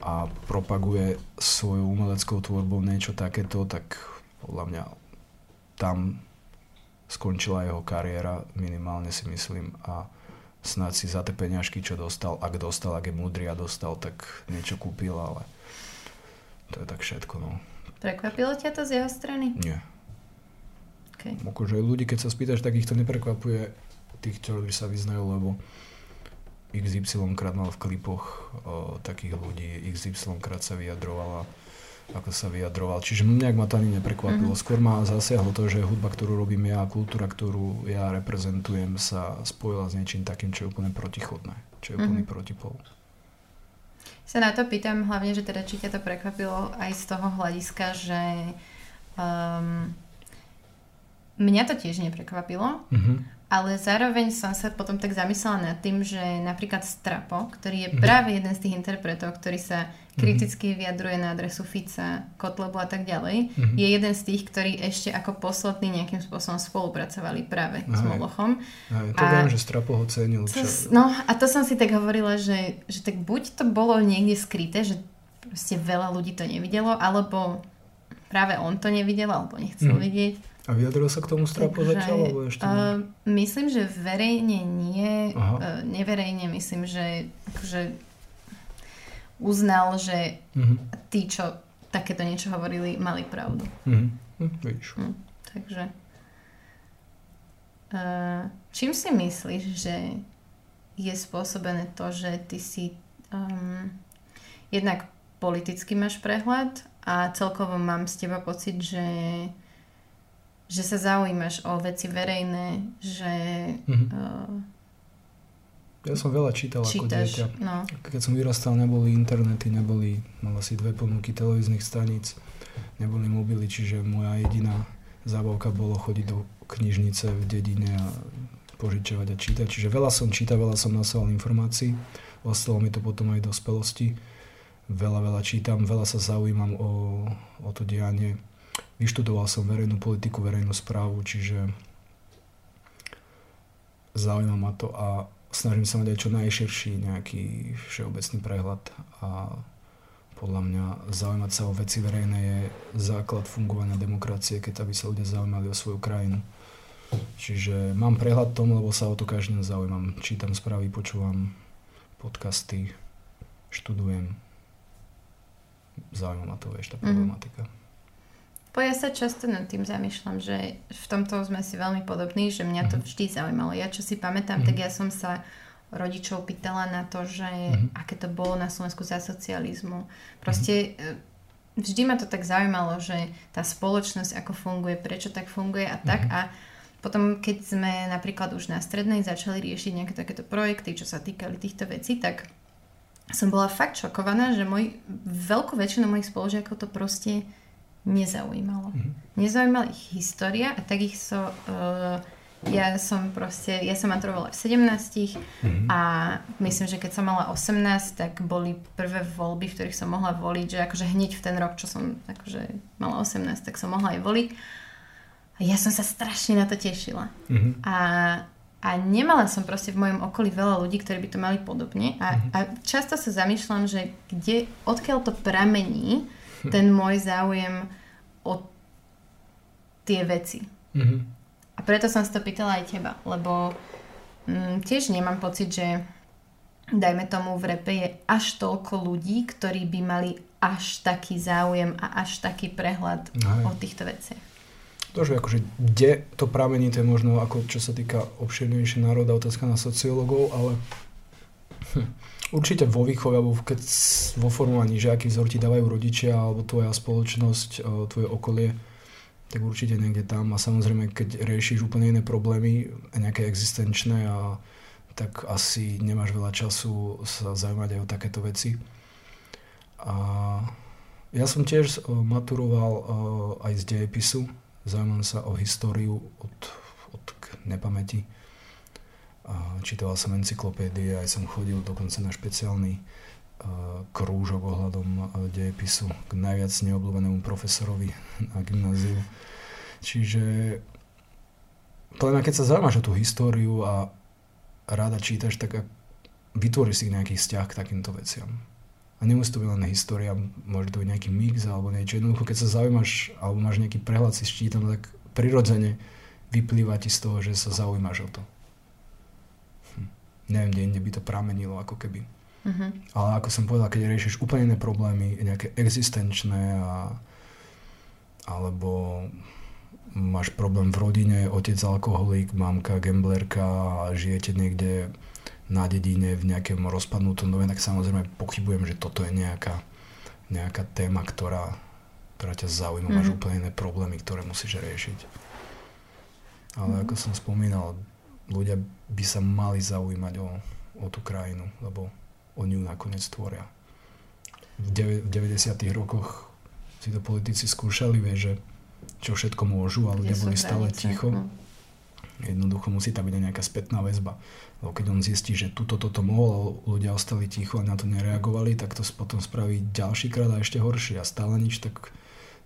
a propaguje svojou umeleckou tvorbou niečo takéto, tak podľa mňa tam skončila jeho kariéra, minimálne si myslím a snáď si za tie peňažky, čo dostal, ak dostal, ak je múdry a dostal, tak niečo kúpil, ale to je tak všetko, no. Prekvapilo ťa to z jeho strany? Nie. Okay. Akože ľudí, keď sa spýtaš, tak ich to neprekvapuje tých, ktorí sa vyznajú, lebo XY krát mal v klipoch o, takých ľudí, XY krát sa vyjadrovala ako sa vyjadroval. Čiže nejak ma to ani neprekvapilo. Mm-hmm. Skôr ma zasiahlo to, že hudba, ktorú robím ja, kultúra, ktorú ja reprezentujem, sa spojila s niečím takým, čo je úplne protichodné, čo je úplný mm-hmm. protipol. Sa na to pýtam hlavne, že teda či ťa to prekvapilo aj z toho hľadiska, že um, mňa to tiež neprekvapilo, mm-hmm ale zároveň som sa potom tak zamyslela nad tým, že napríklad Strapo, ktorý je mm-hmm. práve jeden z tých interpretov, ktorý sa mhm. kriticky vyjadruje na adresu Fica, Kotlebu a tak ďalej, mm-hmm. je jeden z tých, ktorí ešte ako posledný nejakým spôsobom spolupracovali práve aj, s Molochom. Aj, to a viem, že Strapo ho cenil. Čo... No a to som si tak hovorila, že, že tak buď to bolo niekde skryté, že proste veľa ľudí to nevidelo, alebo práve on to nevidel, alebo nechcel mm-hmm. vidieť. A vyjadril sa k tomu Strapo zatiaľ? Alebo ešte uh, myslím, že verejne nie. Uh, neverejne myslím, že akože uznal, že uh-huh. tí, čo takéto niečo hovorili, mali pravdu. Uh-huh. Uh, vidíš. Uh, takže uh, čím si myslíš, že je spôsobené to, že ty si um, jednak politicky máš prehľad a celkovo mám z teba pocit, že že sa zaujímaš o veci verejné, že... Mm-hmm. Uh, ja som veľa čítal čítaš, ako dieťa. No. Keď som vyrastal, neboli internety, neboli, mal asi dve ponuky televíznych staníc, neboli mobily, čiže moja jediná zábavka bolo chodiť do knižnice v dedine a požičovať a čítať. Čiže veľa som čítal, veľa som nasával informácií. Ostalo mi to potom aj do dospelosti. Veľa, veľa čítam, veľa sa zaujímam o, o to dianie Vyštudoval som verejnú politiku, verejnú správu, čiže zaujíma ma to a snažím sa mať aj čo najširší nejaký všeobecný prehľad a podľa mňa zaujímať sa o veci verejné je základ fungovania demokracie, keď aby sa ľudia zaujímali o svoju krajinu. Čiže mám prehľad tomu, lebo sa o to každý deň zaujímam. Čítam správy, počúvam podcasty, študujem. Zaujíma ma to, vieš, tá problematika. Mm. Po ja sa často nad tým zamýšľam, že v tomto sme si veľmi podobní, že mňa to mhm. vždy zaujímalo. Ja čo si pamätám, mm-hmm. tak ja som sa rodičov pýtala na to, že mm-hmm. aké to bolo na Slovensku za socializmu. Proste mm-hmm. vždy ma to tak zaujímalo, že tá spoločnosť ako funguje, prečo tak funguje a tak. Mm-hmm. A potom, keď sme napríklad už na strednej začali riešiť nejaké takéto projekty, čo sa týkali týchto vecí, tak som bola fakt šokovaná, že môj, veľkú väčšinu mojich spolužiakov to proste nezaujímalo. Mm-hmm. Nezaujímala ich história a tak ich so... Uh, ja som proste, ja som maturovala v 17 mm-hmm. a myslím, že keď som mala 18, tak boli prvé voľby, v ktorých som mohla voliť, že akože hneď v ten rok, čo som akože mala 18, tak som mohla aj voliť. A ja som sa strašne na to tešila. Mm-hmm. A, a nemala som proste v mojom okolí veľa ľudí, ktorí by to mali podobne. A, mm-hmm. a často sa zamýšľam, že kde, odkiaľ to pramení ten môj záujem o tie veci. Mm-hmm. A preto som si to pýtala aj teba, lebo mm, tiež nemám pocit, že dajme tomu v repe je až toľko ľudí, ktorí by mali až taký záujem a až taký prehľad aj. o týchto veciach. To, že akože kde to pramení, to je možno ako čo sa týka obširnejšie národa, otázka na sociológov, ale určite vo výchove, alebo keď vo formovaní, že aký vzor ti dávajú rodičia, alebo tvoja spoločnosť, tvoje okolie, tak určite niekde tam. A samozrejme, keď riešiš úplne iné problémy, nejaké existenčné, a, tak asi nemáš veľa času sa zaujímať aj o takéto veci. A ja som tiež e, maturoval e, aj z dejepisu. Zaujímam sa o históriu od, od nepamäti. Čítal som encyklopédie, aj som chodil dokonca na špeciálny krúžok ohľadom dejepisu k najviac neobľúbenému profesorovi na gymnáziu. Čiže podľa mňa, keď sa zaujímaš o tú históriu a rada čítaš, tak vytvoríš si nejaký vzťah k takýmto veciam. A nemusí to byť len história, môže to byť nejaký mix alebo niečo. Jednoducho, keď sa zaujímaš alebo máš nejaký prehľad si štítam, tak prirodzene vyplýva ti z toho, že sa zaujímaš o to. Neviem, kde inde by to pramenilo, ako keby. Uh-huh. Ale ako som povedal, keď riešiš úplne iné problémy, nejaké existenčné a, alebo máš problém v rodine, otec alkoholik, mamka gamblerka a žijete niekde na dedine v nejakom rozpadnutom dome, tak samozrejme pochybujem, že toto je nejaká, nejaká téma, ktorá, ktorá ťa zaujíma. Mm. Máš mhm. úplne iné problémy, ktoré musíš riešiť. Ale mm. ako som spomínal, ľudia by sa mali zaujímať o, o tú krajinu, lebo oni ju nakoniec tvoria. V, v 90. rokoch si to politici skúšali, vie, že čo všetko môžu, ale ľudia boli stále ticho. No. Jednoducho musí tam byť nejaká spätná väzba. Lebo keď on zistí, že tuto toto mohol, ľudia ostali ticho a na to nereagovali, tak to potom spraví ďalší krát a ešte horšie a stále nič, tak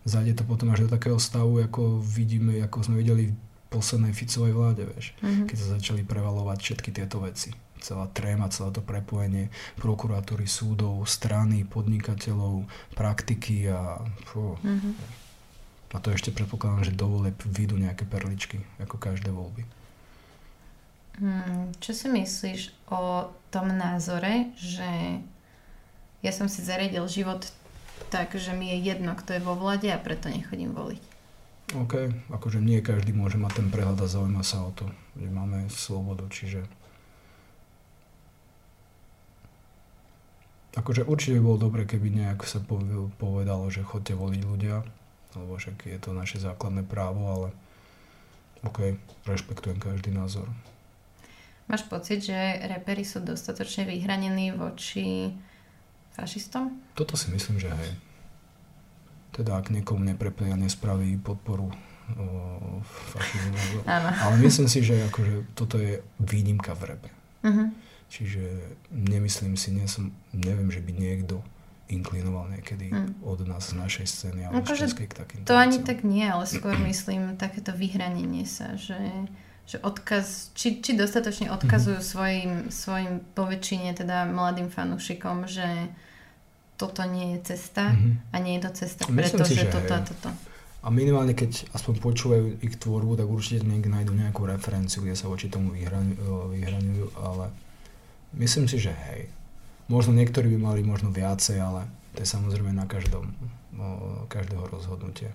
zájde to potom až do takého stavu, ako vidíme, ako sme videli poslednej Ficovej vláde, vieš. Mm-hmm. Keď sa začali prevalovať všetky tieto veci. Celá tréma, celé to prepojenie prokuratúry, súdov, strany, podnikateľov, praktiky a... Fú, mm-hmm a to ešte predpokladám, že do volieb vyjdú nejaké perličky, ako každé voľby. Hmm, čo si myslíš o tom názore, že ja som si zariadil život tak, že mi je jedno, kto je vo vlade a preto nechodím voliť? OK, akože nie každý môže mať ten prehľad a zaujíma sa o to, že máme slobodu, čiže akože určite bolo dobre, keby nejak sa povedalo, že chodte voliť ľudia, lebo však je to naše základné právo, ale OK, rešpektujem každý názor. Máš pocit, že repery sú dostatočne vyhranení voči fašistom? Toto si myslím, že hej. Teda ak niekomu nepreplňa nespraví podporu o, fašizmu. Ale myslím si, že akože toto je výnimka v repe. Uh-huh. Čiže nemyslím si, nie som, neviem, že by niekto inklinoval niekedy hmm. od nás z našej scény alebo z českej k takým. To ani tak nie, ale skôr myslím takéto vyhranenie sa, že, že odkaz, či, či dostatočne odkazujú mm-hmm. svojim, svojim poväčšine teda mladým fanúšikom, že toto nie je cesta mm-hmm. a nie je to cesta, pretože si, toto a toto. A minimálne keď aspoň počúvajú ich tvorbu, tak určite niekde nájdú nejakú referenciu, kde sa voči tomu vyhraňujú, vyhraňujú ale myslím si, že hej, Možno niektorí by mali možno viacej, ale to je samozrejme na každom, každého rozhodnutie.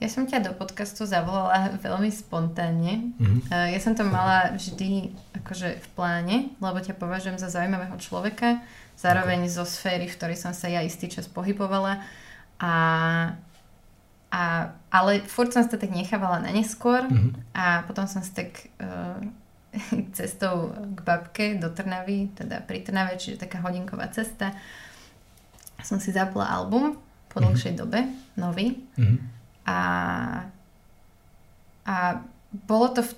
Ja som ťa do podcastu zavolala veľmi spontánne. Mm-hmm. Ja som to mala vždy akože v pláne, lebo ťa považujem za zaujímavého človeka, zároveň okay. zo sféry, v ktorej som sa ja istý čas pohybovala. A, a, ale furt som sa tak nechávala na neskôr mm-hmm. a potom som sa tak uh, cestou k babke do Trnavy, teda pri Trnave, čiže taká hodinková cesta, som si zapla album po mhm. dlhšej mm-hmm. dobe, nový. Mm-hmm a, a bolo to v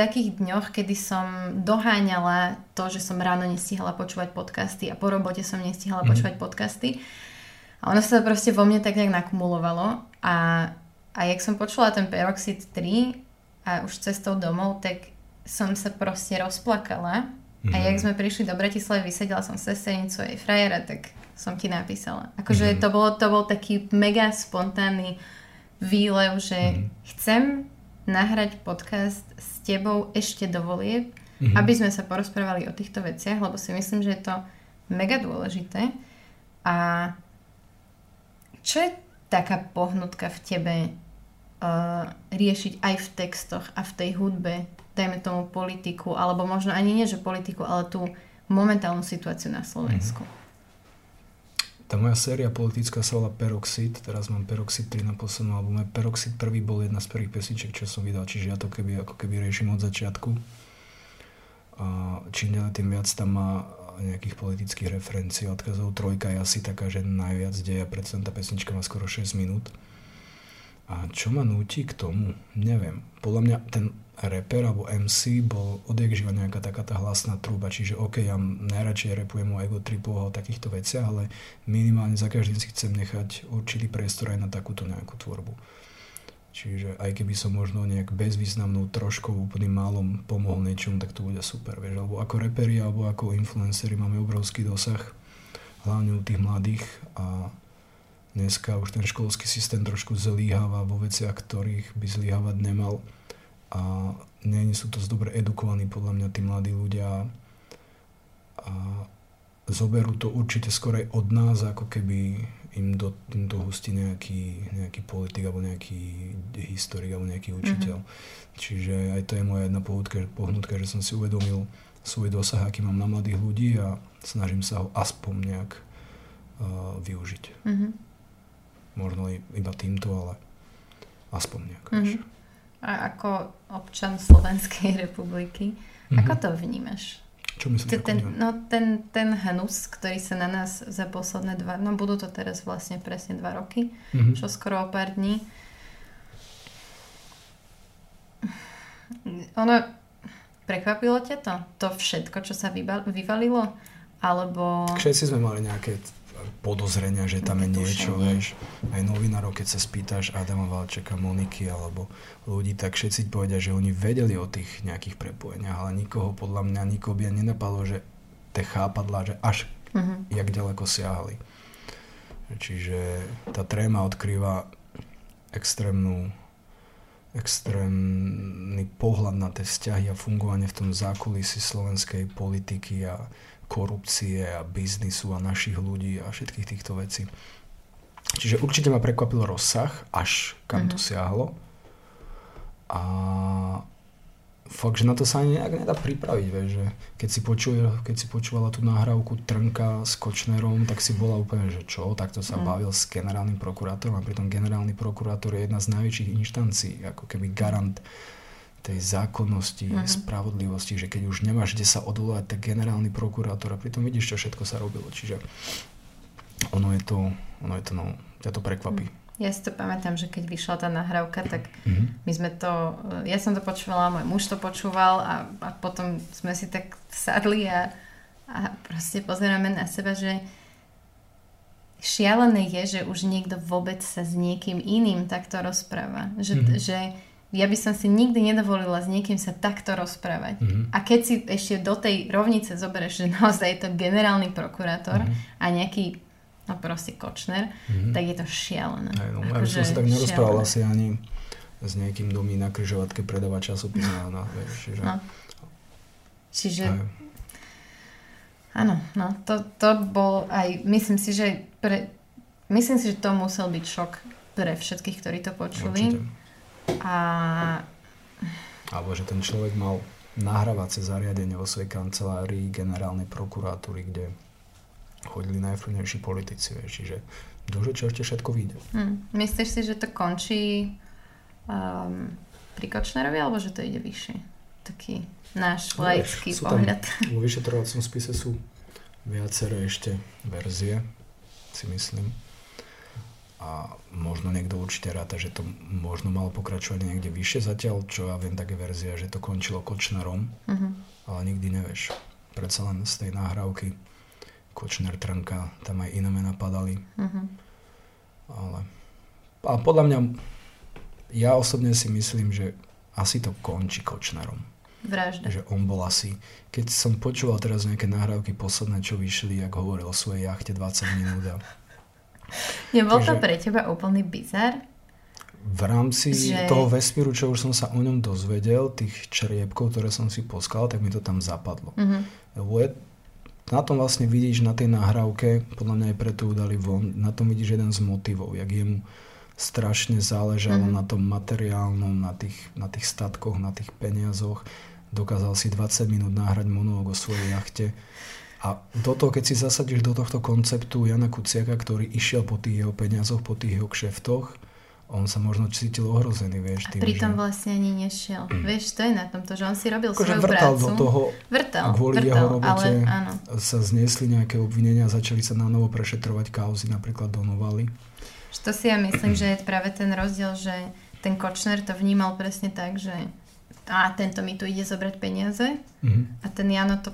takých dňoch, kedy som doháňala to, že som ráno nestihala počúvať podcasty a po robote som nestihala mm. počúvať podcasty. A ono sa to proste vo mne tak nejak nakumulovalo a, a jak som počula ten Peroxid 3 a už cestou domov, tak som sa proste rozplakala mm. a mhm. jak sme prišli do Bratislavy, vysedela som sesternicu aj frajera, tak som ti napísala. Akože mm. to, bolo, to bol taký mega spontánny výlev, že mm. chcem nahrať podcast s tebou ešte do volieb, mm. aby sme sa porozprávali o týchto veciach, lebo si myslím, že je to mega dôležité. A čo je taká pohnutka v tebe uh, riešiť aj v textoch a v tej hudbe, dajme tomu politiku, alebo možno ani nie, že politiku, ale tú momentálnu situáciu na Slovensku? Mm. Tá moja séria politická sa volá Peroxid, teraz mám Peroxid 3 na poslednom albume. Peroxid prvý bol jedna z prvých pesniček, čo som vydal, čiže ja to keby, ako keby riešim od začiatku. A čím ďalej tým viac tam má nejakých politických referencií, odkazov. Trojka je asi taká, že najviac deja, predsa tá pesnička má skoro 6 minút. A čo ma núti k tomu? Neviem. Podľa mňa ten reper alebo MC bol odjak živa nejaká taká tá hlasná trúba, čiže OK, ja najradšej repujem o ego tripu o takýchto veciach, ale minimálne za každým si chcem nechať určitý priestor aj na takúto nejakú tvorbu. Čiže aj keby som možno nejak bezvýznamnou troškou úplným málom pomohol niečomu, tak to bude super, vieš. Alebo ako reperi, alebo ako influenceri máme obrovský dosah, hlavne u tých mladých a dneska už ten školský systém trošku zlíháva vo veciach, ktorých by zlíhávať nemal a nie sú to dobre edukovaní podľa mňa tí mladí ľudia a zoberú to určite skôr aj od nás, ako keby im do, im do hustí nejaký, nejaký politik alebo nejaký historik alebo nejaký učiteľ. Mm-hmm. Čiže aj to je moja jedna pohnutka, pohnutka, že som si uvedomil svoj dosah, aký mám na mladých ľudí a snažím sa ho aspoň nejak uh, využiť. Mm-hmm. Možno iba týmto, ale aspoň nejak. Mm-hmm. A ako občan Slovenskej republiky, mm-hmm. ako to vnímaš? Čo myslíš? Ten, no, ten, ten hnus, ktorý sa na nás za posledné dva, no budú to teraz vlastne presne dva roky, mm-hmm. čo skoro o pár dní. Ono, prekvapilo ťa to? To všetko, čo sa vyvalilo? Alebo... Všetci sme mali nejaké podozrenia, že tam je niečo, vieš. Aj novinárov, keď sa spýtaš Adama Valčeka, Moniky alebo ľudí, tak všetci povedia, že oni vedeli o tých nejakých prepojeniach, ale nikoho, podľa mňa, nikoho by nenapadlo, že tie chápadlá, že až uh-huh. jak ďaleko siahali. Čiže tá tréma odkrýva extrémnu extrémny pohľad na tie vzťahy a fungovanie v tom zákulisí slovenskej politiky a korupcie a biznisu a našich ľudí a všetkých týchto vecí. Čiže určite ma prekvapil rozsah, až kam mm-hmm. to mhm. siahlo. A fakt, že na to sa ani nejak nedá pripraviť, vieš, že keď si, počuje, keď si počúvala tú nahrávku Trnka s Kočnerom, tak si bola úplne, že čo, takto sa mm. bavil s generálnym prokurátorom a pritom generálny prokurátor je jedna z najväčších inštancií, ako keby garant tej zákonnosti, uh-huh. spravodlivosti, že keď už nemáš kde sa odvolať, tak generálny prokurátor a pritom vidíš, čo všetko sa robilo. Čiže ono je to, ono je to, no, ťa to prekvapí. Uh-huh. Ja si to pamätám, že keď vyšla tá nahrávka, tak uh-huh. my sme to, ja som to počúvala, môj muž to počúval a, a potom sme si tak sadli a, a proste pozeráme na seba, že šialené je, že už niekto vôbec sa s niekým iným takto rozpráva. Že, uh-huh. že ja by som si nikdy nedovolila s niekým sa takto rozprávať. Mm-hmm. A keď si ešte do tej rovnice zoberieš, že naozaj je to generálny prokurátor mm-hmm. a nejaký, no proste Kočner, mm-hmm. tak je to šialené. Aj, no, ja som sa tak nerozprával asi ani s niekým domí na kryžovatke predávať časopis na, na vieš, že... No. Čiže... Aj. Áno, no, to, to bol aj, myslím si, že pre, myslím si, že to musel byť šok pre všetkých, ktorí to počuli. Určite. A... Alebo že ten človek mal nahrávacie zariadenie vo svojej kancelárii generálnej prokuratúry, kde chodili najvplyvnejší politici, čiže duže čo ešte všetko vyjde. Hmm. Myslíš si, že to končí um, pri Kočnerovi, alebo že to ide vyššie? Taký náš no, laický pohľad. Tam, vo vyšetrovacom spise sú viaceré ešte verzie, si myslím. A možno niekto určite ráta, že to možno malo pokračovať niekde vyššie zatiaľ, čo ja viem, také verzia, že to končilo Kočnerom, uh-huh. ale nikdy nevieš. Predsa len z tej náhrávky Kočner, Trnka, tam aj iné mená padali. Uh-huh. Ale, ale podľa mňa, ja osobne si myslím, že asi to končí Kočnerom. Vražda. Že on bol asi... Keď som počúval teraz nejaké nahrávky posledné, čo vyšli, ako hovoril o svojej jachte 20 minút a Nebol to pre teba úplný bizar? V rámci že... toho vesmíru, čo už som sa o ňom dozvedel, tých čriepkov, ktoré som si poskal, tak mi to tam zapadlo. Uh-huh. Lebo je, na tom vlastne vidíš na tej nahrávke, podľa mňa aj preto udali von, na tom vidíš jeden z motivov, jak jemu strašne záležalo uh-huh. na tom materiálnom, na tých, na tých statkoch, na tých peniazoch. Dokázal si 20 minút nahrať monológ o svojej jachte a do toho, keď si zasadíš do tohto konceptu Jana Kuciaka, ktorý išiel po tých jeho peniazoch, po tých jeho kšeftoch, on sa možno cítil ohrozený, vieš. Tým, a pritom že... vlastne ani nešiel. Mm. Vieš, to je na tomto, že on si robil Ako, svoju vrtal prácu. do toho vrtal, a kvôli vrtal, jeho robote ale, áno. sa zniesli nejaké obvinenia a začali sa na novo prešetrovať kauzy, napríklad do Novaly. To si ja myslím, že je práve ten rozdiel, že ten Kočner to vnímal presne tak, že a tento mi tu ide zobrať peniaze mm-hmm. a ten Jano to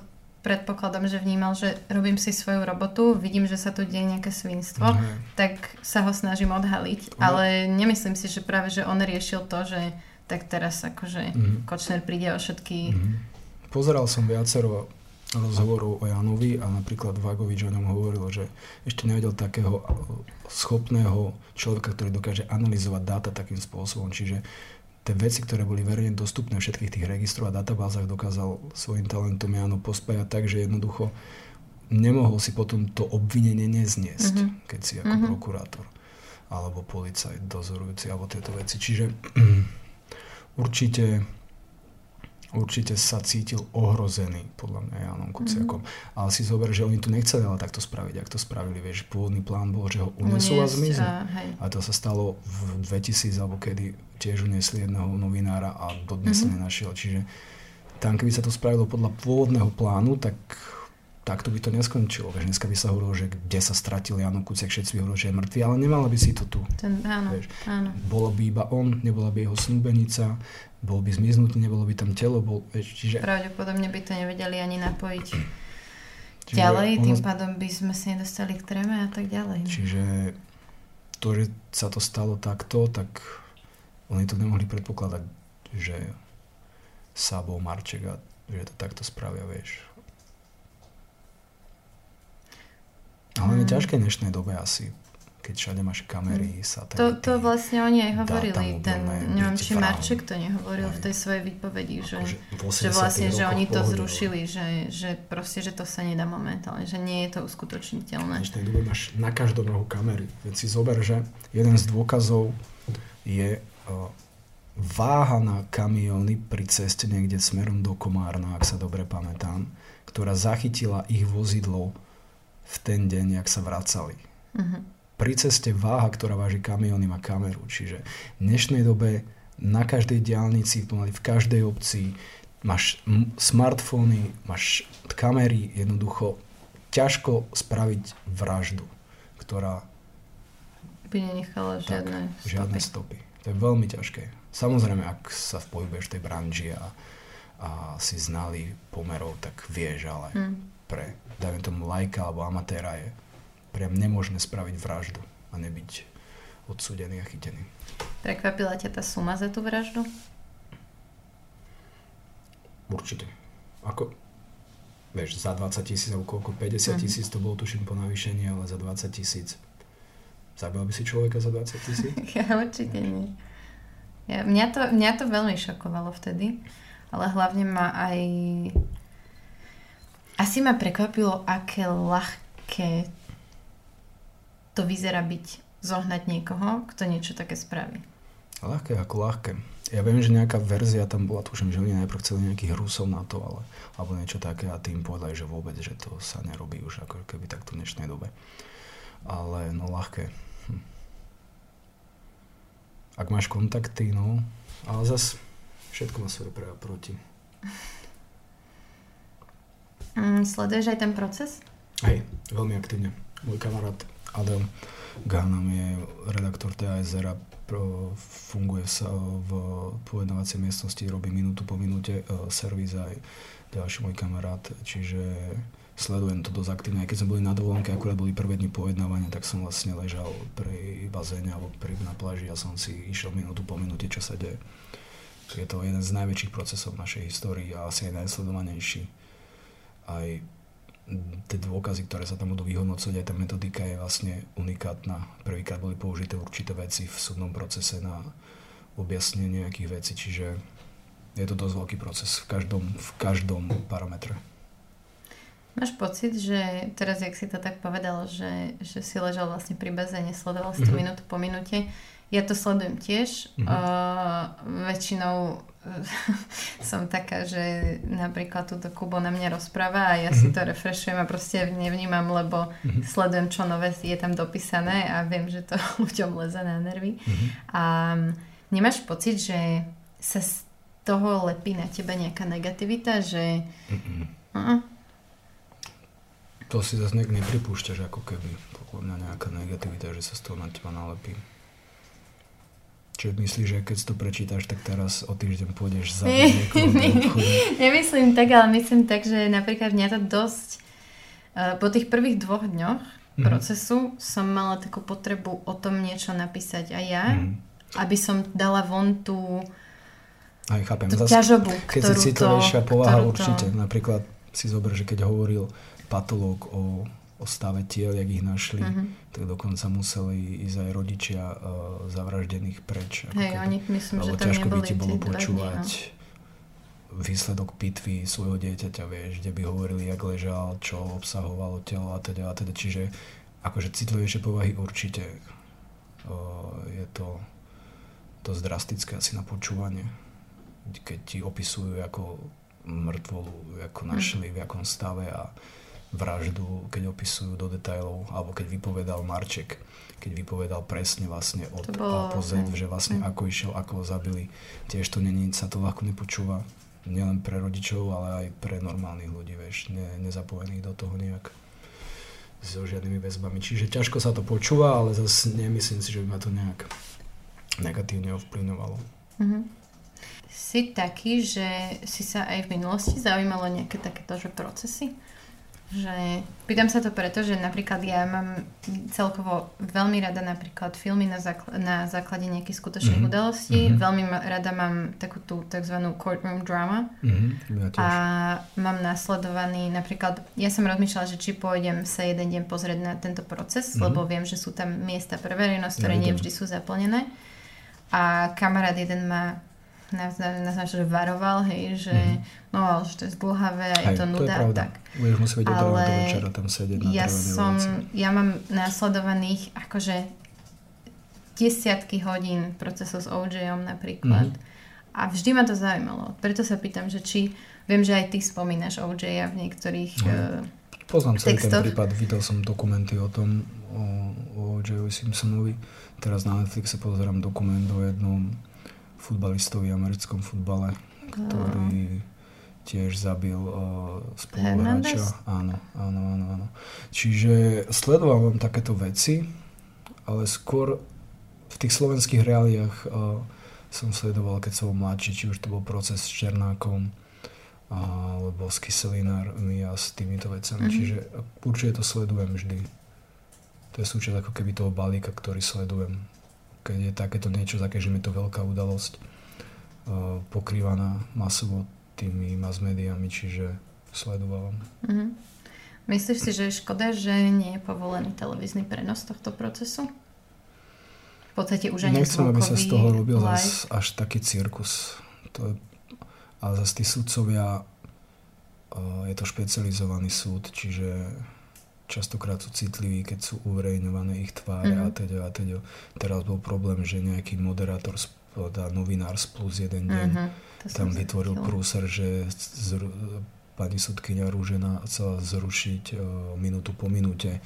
predpokladám, že vnímal, že robím si svoju robotu, vidím, že sa tu deje nejaké svinstvo, mm. tak sa ho snažím odhaliť. Mm. Ale nemyslím si, že práve, že on riešil to, že tak teraz akože mm. Kočner príde o všetky... Mm. Pozeral som viacero rozhovorov o Janovi a napríklad Vagovič o ňom hovoril, že ešte nevedel takého schopného človeka, ktorý dokáže analyzovať dáta takým spôsobom. Čiže tie veci, ktoré boli verejne dostupné v všetkých tých registroch a databázach, dokázal svojim talentom Jano pospájať tak, že jednoducho nemohol si potom to obvinenie nezniesť, mm-hmm. keď si ako mm-hmm. prokurátor alebo policajt dozorujúci alebo tieto veci. Čiže určite určite sa cítil ohrozený, podľa mňa Janom Kuciakom. Mm-hmm. Ale si zober, že oni tu nechceli ale takto spraviť, ak to spravili. Vieš, pôvodný plán bol, že ho unesú a zmiznú. A, a to sa stalo v 2000, alebo kedy tiež uniesli jedného novinára a dodnes mm-hmm. nenašiel. Čiže tam, keby sa to spravilo podľa pôvodného plánu, tak takto by to neskončilo. Veď dneska by sa hovorilo, že kde sa stratil Jano Kuciak, všetci hovorili, že je mŕtvy, ale nemala by si to tu. Ten, áno, vieš. áno. Bolo by iba on, nebola by jeho snúbenica, bol by zmiznutý, nebolo by tam telo, bol, vieš, čiže... Pravdepodobne by to nevedeli ani napojiť čiže ďalej, ono... tým pádom by sme si nedostali k tréme a tak ďalej. Čiže to, že sa to stalo takto, tak oni to nemohli predpokladať, že Sabo, Marček a že to takto spravia, vieš. Ale mm. je ťažké v dnešnej dobe asi keď všade máš kamery, mm. satelity. To, to vlastne oni aj hovorili. Ten, neviem, či Marček to nehovoril aj. v tej svojej výpovedi, že, že vlastne, že oni to zrušili, že, že proste, že to sa nedá momentálne, že nie je to uskutočniteľné. V dnešnej dobe máš na každom rohu kamery. Veď si zober, že jeden z dôkazov je uh, váha na kamióny pri ceste niekde smerom do Komárna, ak sa dobre pamätám, ktorá zachytila ich vozidlo v ten deň, jak sa vracali. Uh-huh. Pri ceste váha, ktorá váži kamiony, má kameru. Čiže v dnešnej dobe na každej diálnici, v každej obci máš smartfóny, máš kamery, jednoducho ťažko spraviť vraždu, ktorá by nenechala žiadne tak, stopy. žiadne stopy. To je veľmi ťažké. Samozrejme, ak sa pohybuješ v tej branži a, a si znali pomerov, tak vieš, ale hmm. pre dajme tomu lajka alebo amatéra je priam nemožné spraviť vraždu a nebyť odsúdený a chytený. Prekvapila ťa tá suma za tú vraždu? Určite. Ako, vieš, za 20 tisíc alebo koľko, 50 mhm. tisíc to bolo tuším po navýšení, ale za 20 tisíc Zabila by si človeka za 20 tisíc? ja určite nie. Ja, mňa, to, mňa to veľmi šokovalo vtedy, ale hlavne ma aj asi ma prekvapilo, aké ľahké to vyzerá byť zohnať niekoho, kto niečo také spraví? Ľahké ako ľahké. Ja viem, že nejaká verzia tam bola, tuším, že oni najprv chceli nejakých Rusov na to, ale, alebo niečo také a tým povedali, že vôbec, že to sa nerobí už ako keby takto v dnešnej dobe. Ale no ľahké. Hm. Ak máš kontakty, no, ale zas všetko má svoje pre a proti. Mm, sleduješ aj ten proces? Hej, veľmi aktívne. Môj kamarát Adel Gahnam je redaktor TASR a funguje sa v pojednávacej miestnosti, robí minútu po minúte e, servis aj ďalší môj kamarát, čiže sledujem to dosť aktívne. Aj keď sme boli na dovolenke, akurát boli prvé dni pojednávania, tak som vlastne ležal pri bazéne alebo pri, na pláži a som si išiel minútu po minúte, čo sa deje. Je to jeden z najväčších procesov v našej histórii a asi aj najsledovanejší. Aj tie dôkazy, ktoré sa tam budú vyhodnocovať, aj tá metodika je vlastne unikátna. Prvýkrát boli použité určité veci v súdnom procese na objasnenie nejakých vecí, čiže je to dosť veľký proces v každom, v každom parametre. Máš pocit, že teraz, jak si to tak povedal, že, že si ležal vlastne pri bazéne, sledoval si to mm-hmm. minútu po minúte, ja to sledujem tiež. Mm-hmm. Uh, väčšinou som taká, že napríklad túto Kubo na mňa rozpráva a ja mm-hmm. si to refreshujem a proste nevnímam, lebo mm-hmm. sledujem, čo nové je tam dopísané a viem, že to ľuďom leze na nervy. Mm-hmm. A nemáš pocit, že sa z toho lepí na teba nejaká negativita, že... Mm-hmm. Uh-uh. To si zase nepripúšťaš ako keby, podľa mňa nejaká negativita, že sa z toho na teba nalepí. Čiže myslíš, že keď si to prečítaš, tak teraz o týždeň pôjdeš za Nemyslím tak, ale myslím tak, že napríklad mňa to dosť uh, po tých prvých dvoch dňoch mm-hmm. procesu som mala takú potrebu o tom niečo napísať aj ja, mm-hmm. aby som dala von tú, aj, chápem. tú Zas, ťažobu, Keď si citlivejšia povaha určite. To... Napríklad si zober, že keď hovoril patológ o o stave tiel, jak ich našli, uh-huh. tak dokonca museli ísť aj rodičia uh, zavraždených preč. Hej, keby, oni myslím, že ťažko by ti bolo počúvať no. výsledok pitvy svojho dieťaťa, vieš, kde by hovorili, jak ležal, čo obsahovalo telo a teda a teda. Čiže akože citlivejšie povahy určite uh, je to dosť drastické asi na počúvanie. Keď ti opisujú ako mŕtvolu, ako mhm. našli, v akom stave a vraždu, keď opisujú do detajlov, alebo keď vypovedal Marček, keď vypovedal presne vlastne od bolo, A po Z, že vlastne mm. ako išiel, ako ho zabili. Tiež to není, sa to ľahko nepočúva, nielen pre rodičov, ale aj pre normálnych ľudí, vieš, ne, nezapojených do toho nejak so žiadnymi väzbami. Čiže ťažko sa to počúva, ale zase nemyslím si, že by ma to nejak negatívne ovplyvňovalo. Mm-hmm. Si taký, že si sa aj v minulosti zaujímalo nejaké takéto že procesy? Že pýtam sa to preto, že napríklad ja mám celkovo veľmi rada napríklad filmy na, zákl- na základe nejakých skutočných mm-hmm. udalostí. Mm-hmm. Veľmi ma- rada mám takú tú tzv. courtroom drama. Mm-hmm. Ja a mám nasledovaný napríklad, ja som rozmýšľala, že či pôjdem sa jeden deň pozrieť na tento proces, mm-hmm. lebo viem, že sú tam miesta pre verejnosť, ktoré ja nie vždy sú zaplnené. A kamarát jeden ma nás, nás že varoval, hej, že mm-hmm. no že to je zdlhavé a je to nuda. To je tak. Budeš musieť ale do večera tam sedieť na ja som, ja mám následovaných akože desiatky hodín procesu s OJom napríklad. Mm-hmm. A vždy ma to zaujímalo. Preto sa pýtam, že či viem, že aj ty spomínaš OJ v niektorých no. uh, Poznám celý ten prípad, videl som dokumenty o tom, o, o O.J. Simpsonovi. Teraz na Netflixe pozerám dokument o jednom futbalistovi v americkom futbale, ktorý tiež zabil uh, spoluhráča. Áno, áno, áno, áno. Čiže sledoval takéto veci, ale skôr v tých slovenských reáliách uh, som sledoval, keď som mladší, či už to bol proces s Černákom, alebo s kyselinármi a s týmito vecami. Mm-hmm. Čiže určite to sledujem vždy. To je súčasť ako keby toho balíka, ktorý sledujem keď je takéto niečo, také, že je to veľká udalosť uh, pokrývaná masovo tými mass médiami, čiže sledovala. Mm-hmm. Myslíš si, že je škoda, že nie je povolený televízny prenos tohto procesu? V podstate už ani Nechcem, aby sa z toho robil zas, až taký cirkus. To je, ale zase tí sudcovia, uh, je to špecializovaný súd, čiže častokrát sú citliví, keď sú uverejňované ich tváre mm-hmm. a teda a teda. Teraz bol problém, že nejaký moderátor, teda novinár z plus jeden deň mm-hmm. tam vytvoril prúser, že zru, pani sudkynia Rúžena chcela zrušiť uh, minútu po minúte.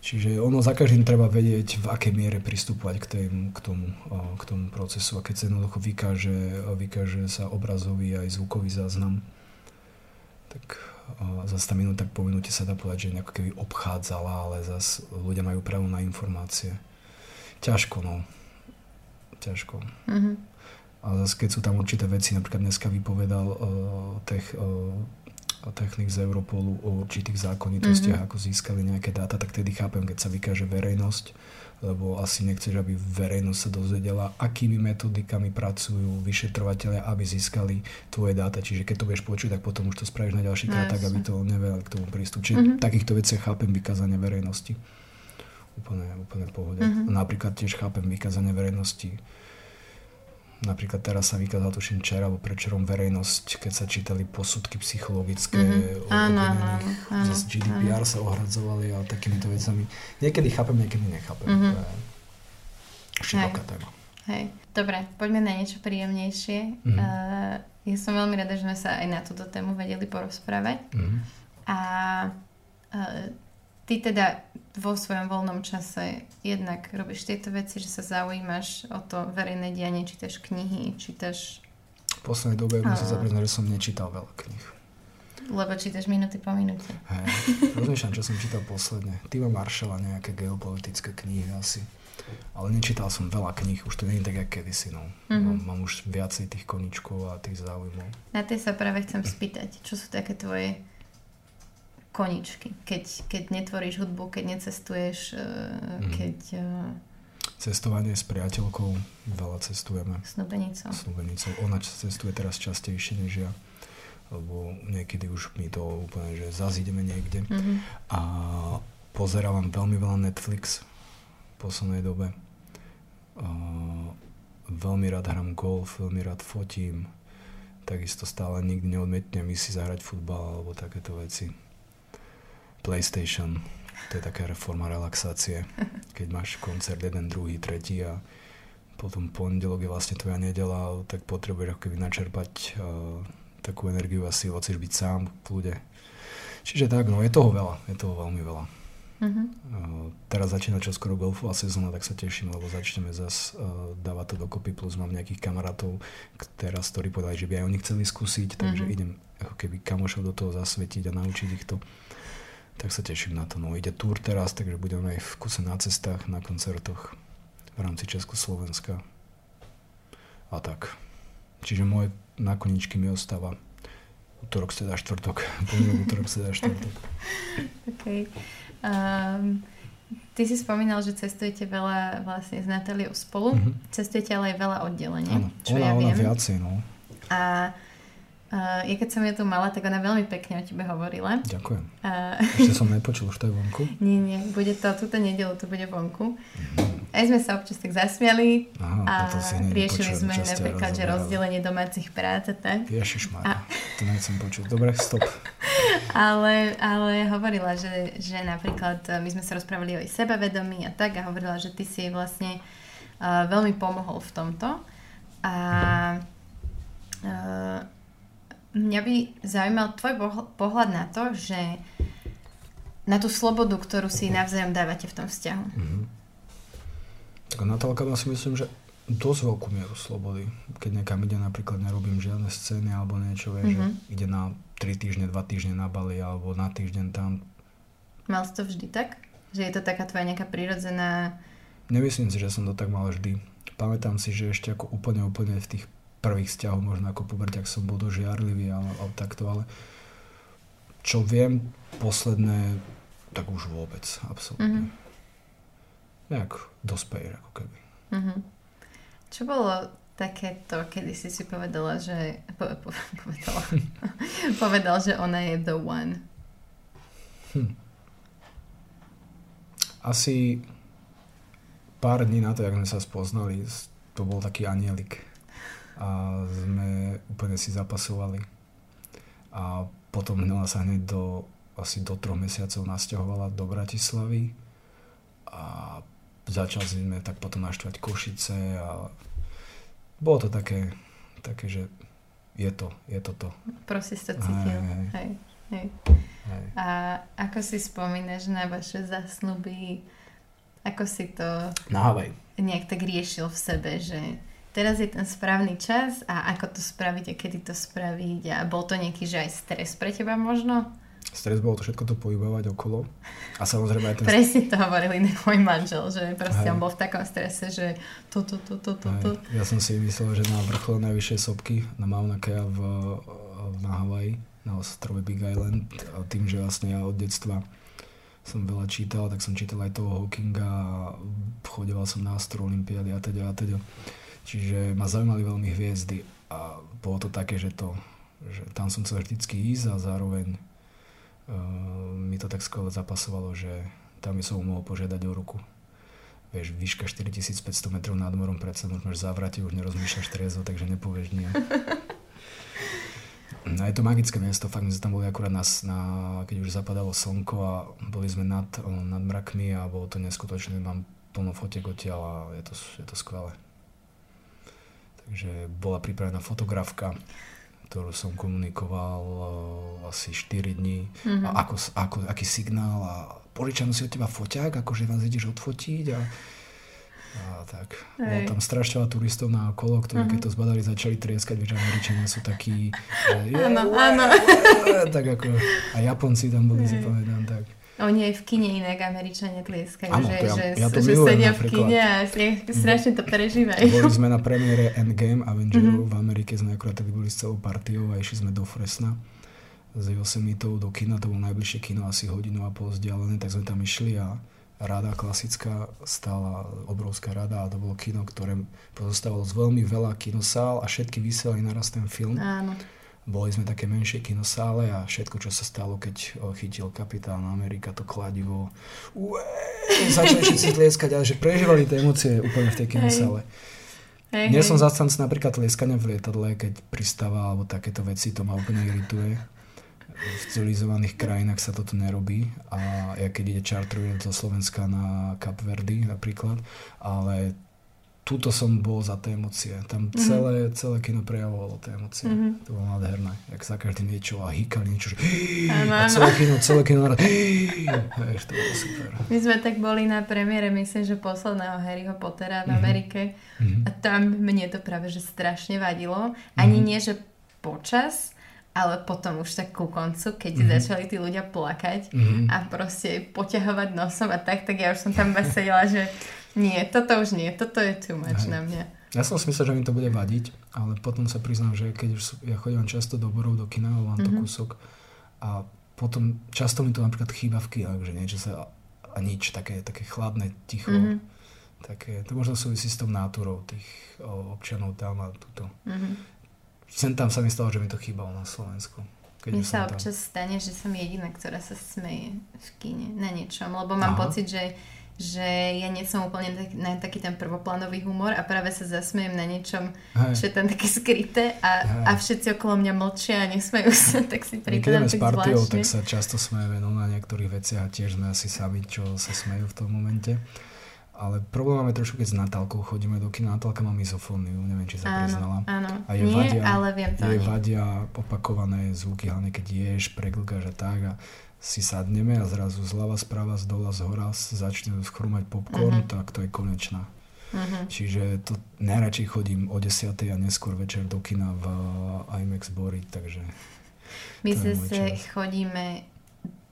Čiže ono za každým treba vedieť, v akej miere pristupovať k, tém, k, tomu, uh, k tomu procesu. A keď sa jednoducho vykáže, vykáže sa obrazový aj zvukový záznam, tak zase tá minúta po minúte sa dá povedať, že nejako keby obchádzala, ale zase ľudia majú právo na informácie. Ťažko, no. Ťažko. Mm-hmm. A zase keď sú tam určité veci, napríklad dneska vypovedal uh, tech, uh, technik z Europolu o určitých zákonitostiach, mm-hmm. ako získali nejaké dáta, tak tedy chápem, keď sa vykáže verejnosť, lebo asi nechceš, aby verejnosť sa dozvedela, akými metodikami pracujú vyšetrovateľia, aby získali tvoje dáta. Čiže keď to budeš počuť, tak potom už to spravíš na ďalší krát, no, tak aby to nevedeli k tomu prístup. Čiže mm-hmm. takýchto veciach chápem vykázanie verejnosti. Úplne, úplne pohode. Mm-hmm. Napríklad tiež chápem vykázanie verejnosti Napríklad teraz sa vykázal tuším včera alebo prečerom verejnosť, keď sa čítali posudky psychologické mm-hmm. áno, áno, z GDPR áno. sa ohradzovali a takýmito vecami. Niekedy chápem, niekedy nechápem. Mm-hmm. To je široká téma. Hej. Dobre, poďme na niečo príjemnejšie. Mm-hmm. Uh, ja som veľmi rada, že sme sa aj na túto tému vedeli porozprávať. Mm-hmm. A uh, ty teda vo svojom voľnom čase jednak robíš tieto veci, že sa zaujímaš o to verejné dianie, čítaš knihy, čítaš... V poslednej dobe musím sa priznať, že som nečítal veľa kníh. Lebo čítaš minúty po minúte. Hej, rozmýšľam, čo som čítal posledne. Tima Marshalla, nejaké geopolitické knihy asi. Ale nečítal som veľa kníh, už to nie je tak, ako kedysi. No. Mm-hmm. Mám, mám už viacej tých koničkov a tých záujmov. Na tie sa práve chcem spýtať, čo sú také tvoje koničky, keď, keď netvoríš hudbu, keď necestuješ, mm. keď... E, Cestovanie s priateľkou, veľa cestujeme. Snúbenicou. Snúbenicou. Ona cestuje teraz častejšie než ja, lebo niekedy už mi to úplne, že zase ideme niekde. Mm-hmm. A pozerávam veľmi veľa Netflix v poslednej dobe. A veľmi rád hrám golf, veľmi rád fotím. Takisto stále nikdy neodmietnem si zahrať futbal alebo takéto veci PlayStation. To je taká reforma relaxácie, keď máš koncert jeden, druhý, tretí a potom pondelok je vlastne tvoja nedela, tak potrebuješ ako keby načerpať uh, takú energiu a silu, chceš byť sám v kľude. Čiže tak, no je toho veľa, je toho veľmi veľa. Uh-huh. Uh, teraz začína čoskoro golfová sezóna, tak sa teším, lebo začneme zase uh, dávať to dokopy, plus mám nejakých kamarátov, teraz, ktorí povedali, že by aj oni chceli skúsiť, takže uh-huh. idem ako keby kamošov do toho zasvetiť a naučiť ich to tak sa teším na to. No ide túr teraz, takže budeme aj v kuse na cestách, na koncertoch v rámci Československa a tak. Čiže moje na koničky mi ostáva útorok, steda, štvrtok. Pondelok, útorok, steda, štvrtok. OK. Um, ty si spomínal, že cestujete veľa vlastne s Natáliou spolu. Mm-hmm. Cestujete ale aj veľa oddelenie. Áno, čo ona, ja ona viem. viacej, no. A Uh, ja keď som ju tu mala, tak ona veľmi pekne o tebe hovorila. Ďakujem. Uh, Ešte som nepočul, už to je vonku? Nie, nie, bude to túto nedelu, to bude vonku. Mm. Aj sme sa občas tak zasmiali Aha, a riešili sme napríklad, že rozdelenie domácich prác a tak. Ježišmar, a... to nechcem počuť. Dobre, stop. ale, ale hovorila, že, že napríklad e, my sme sa rozprávali o jej sebavedomí a tak a hovorila, že ty si jej vlastne uh, veľmi pomohol v tomto. A uh, Mňa by zaujímal tvoj pohľad na to, že na tú slobodu, ktorú si navzájom dávate v tom vzťahu. Mm-hmm. Tak Natálka má si myslím, že dosť veľkú mieru slobody. Keď niekam ide, napríklad nerobím žiadne scény alebo niečo, vie, mm-hmm. že mhm. ide na 3 týždne, 2 týždne na Bali alebo na týždeň tam. Mal si to vždy tak? Že je to taká tvoja nejaká prírodzená... Nemyslím si, že som to tak mal vždy. Pamätám si, že ešte ako úplne, úplne v tých prvých vzťahov, možno ako puberťak som bol dosť žiarlivý, ale, ale takto, ale čo viem, posledné, tak už vôbec, absolútne. Mm-hmm. Nejak dospejr, ako keby. Mm-hmm. Čo bolo takéto, kedy si si povedala, že po, po, povedala, povedal, že ona je the one? Hm. Asi pár dní na to, jak sme sa spoznali, to bol taký anielik a sme úplne si zapasovali. A potom hnala sa hneď do asi do troch mesiacov nasťahovala do Bratislavy a začali sme tak potom naštvať Košice a bolo to také, také že je to, je to to. Proste si to cítil. Hej, hej. Hej. Hej. A ako si spomínaš na vaše zasnuby? Ako si to na Havaj. nejak tak riešil v sebe, že teraz je ten správny čas a ako to spraviť a kedy to spraviť a bol to nejaký, že aj stres pre teba možno? Stres bolo to všetko to pohybovať okolo. A samozrejme aj ten... Presne to hovoril iný môj manžel, že proste Hej. on bol v takom strese, že to, to, to, to, to, to. Ja som si myslel, že na vrchole najvyššej sopky na Mauna Kea v, na Havaji, na ostrove Big Island, a tým, že vlastne ja od detstva som veľa čítal, tak som čítal aj toho Hawkinga a chodeval som na Astro Olympiády a teda a teda. Čiže ma zaujímali veľmi hviezdy a bolo to také, že to že tam som chcel vždycky ísť a zároveň Ehm, mi to tak skoro zapasovalo, že tam by som mohol požiadať o ruku. Vieš, výška 4500 metrov nad morom, predsa už máš závrate, už nerozmýšľaš trezvo, takže nepovieš nie. No je to magické miesto, fakt my sme tam boli akurát na, na, keď už zapadalo slnko a boli sme nad, nad mrakmi a bolo to neskutočné, mám plno fotiek odtiaľ a je to, je to skvelé. Takže bola pripravená fotografka, ktorú som komunikoval uh, asi 4 dní. Mm-hmm. A ako, ako, aký signál a požičam si od teba foťák, akože vás ideš odfotiť a, a tak. Hej. Bolo tam strašne veľa turistov na okolo, ktorí mm-hmm. keď to zbadali, začali trieskať, vieš, Američania sú takí... Áno, áno. Tak ako, a Japonci tam boli, si pamätám, tak. Oni aj v kine inak Američania tlieskajú, ano, že, ja, že, ja to že sedia v kine a strašne to prežívajú. Boli sme na premiére Endgame Avengerov mm-hmm. v Amerike, sme akurát tedy boli s celou partiou a išli sme do Fresna s Yosemitou do kina, to bolo najbližšie kino, asi hodinu a pol vzdialené, tak sme tam išli a rada klasická stála obrovská rada a to bolo kino, ktoré pozostávalo z veľmi veľa kinosál a všetky vysielali naraz ten film. Áno. Boli sme také menšie kinosále a všetko, čo sa stalo, keď chytil kapitán Amerika to kladivo, ué, začali všetci tlieskať, ale že prežívali tie emócie úplne v tej kinosále. Hej, Nie hej. som zastanc napríklad tlieskania v lietadle, keď pristáva alebo takéto veci, to ma úplne irituje. V civilizovaných krajinách sa toto nerobí a ja keď ide charter do Slovenska na Verde napríklad, ale túto som bol za tie emócie. Tam mm-hmm. celé, celé kino prejavovalo tie emócie. Mm-hmm. To bolo nádherné. Jak za každým niečo a hýkali niečo, že a celé kino, celé kino Vieš, to bolo super. My sme tak boli na premiére, myslím, že posledného Harryho Pottera v mm-hmm. Amerike mm-hmm. a tam mne to práve, že strašne vadilo. Ani mm-hmm. nie, že počas, ale potom už tak ku koncu, keď mm-hmm. začali tí ľudia plakať mm-hmm. a proste poťahovať nosom a tak, tak ja už som tam sedela, že nie, toto už nie, toto je too much Hej. na mňa. Ja som si myslel, že mi to bude vadiť, ale potom sa priznám, že keď už ja chodím často do borov, do kina, mám mm-hmm. to mhm. kúsok a potom často mi to napríklad chýba v kinách, že niečo sa a nič, také, také chladné, ticho. Mm-hmm. Také, to možno súvisí s tou náturou tých o, občanov tam a tuto. Mm-hmm. Sem tam sa mi stalo, že mi to chýbalo na Slovensku. Keď Mne sa občas tam. stane, že som jediná, ktorá sa smeje v kine na niečom, lebo mám Aha. pocit, že že ja nie som úplne tak, na taký ten prvoplánový humor a práve sa zasmejem na niečom, Hej. čo je tam také skryté a, a všetci okolo mňa mlčia a nesmejú sa, tak si pripadám tak s partiou, tak sa často smejeme no, na niektorých veciach a tiež sme asi sami, čo sa smejú v tom momente. Ale problém máme trošku, keď s Natálkou chodíme do kina. Natálka má mizofóniu, neviem, či sa áno, priznala. Áno, a Nie, vadia, ale viem to. Jej vadia opakované zvuky, hlavne keď ješ, preglgáš a tak. A si sadneme a zrazu zľava, sprava, z dola, z hora začne schrumať popcorn, uh-huh. tak to je konečná. Uh-huh. Čiže to najradšej chodím o 10. a neskôr večer do kina v IMAX Bory, takže... My zase chodíme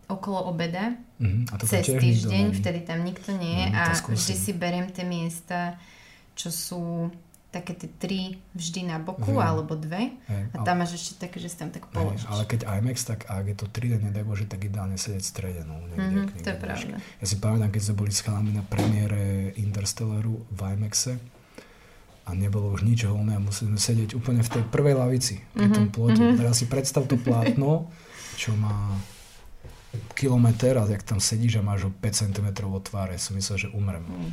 okolo obeda, uh-huh. a to cez týždeň, vtedy tam nikto nie je uh-huh, a vždy si beriem tie miesta, čo sú také tie tri vždy na boku, Viem. alebo dve. Hej, a tam ale, máš ešte také, že si tam tak položíš. ale keď IMAX, tak ak je to 3D, nedaj Bože, tak ideálne sedieť v strede. No, niekde, mm-hmm, niekde, to je pravda. Ja si pamätám, keď sme boli s chalami na premiére Interstellaru v IMAXe a nebolo už nič voľné a museli sme sedieť úplne v tej prvej lavici pri mm-hmm, tom plote. Mm-hmm. Teraz si predstav to plátno, čo má kilometr a jak tam sedíš a máš ho 5 cm od tváre, som myslel, že umrem. Mm.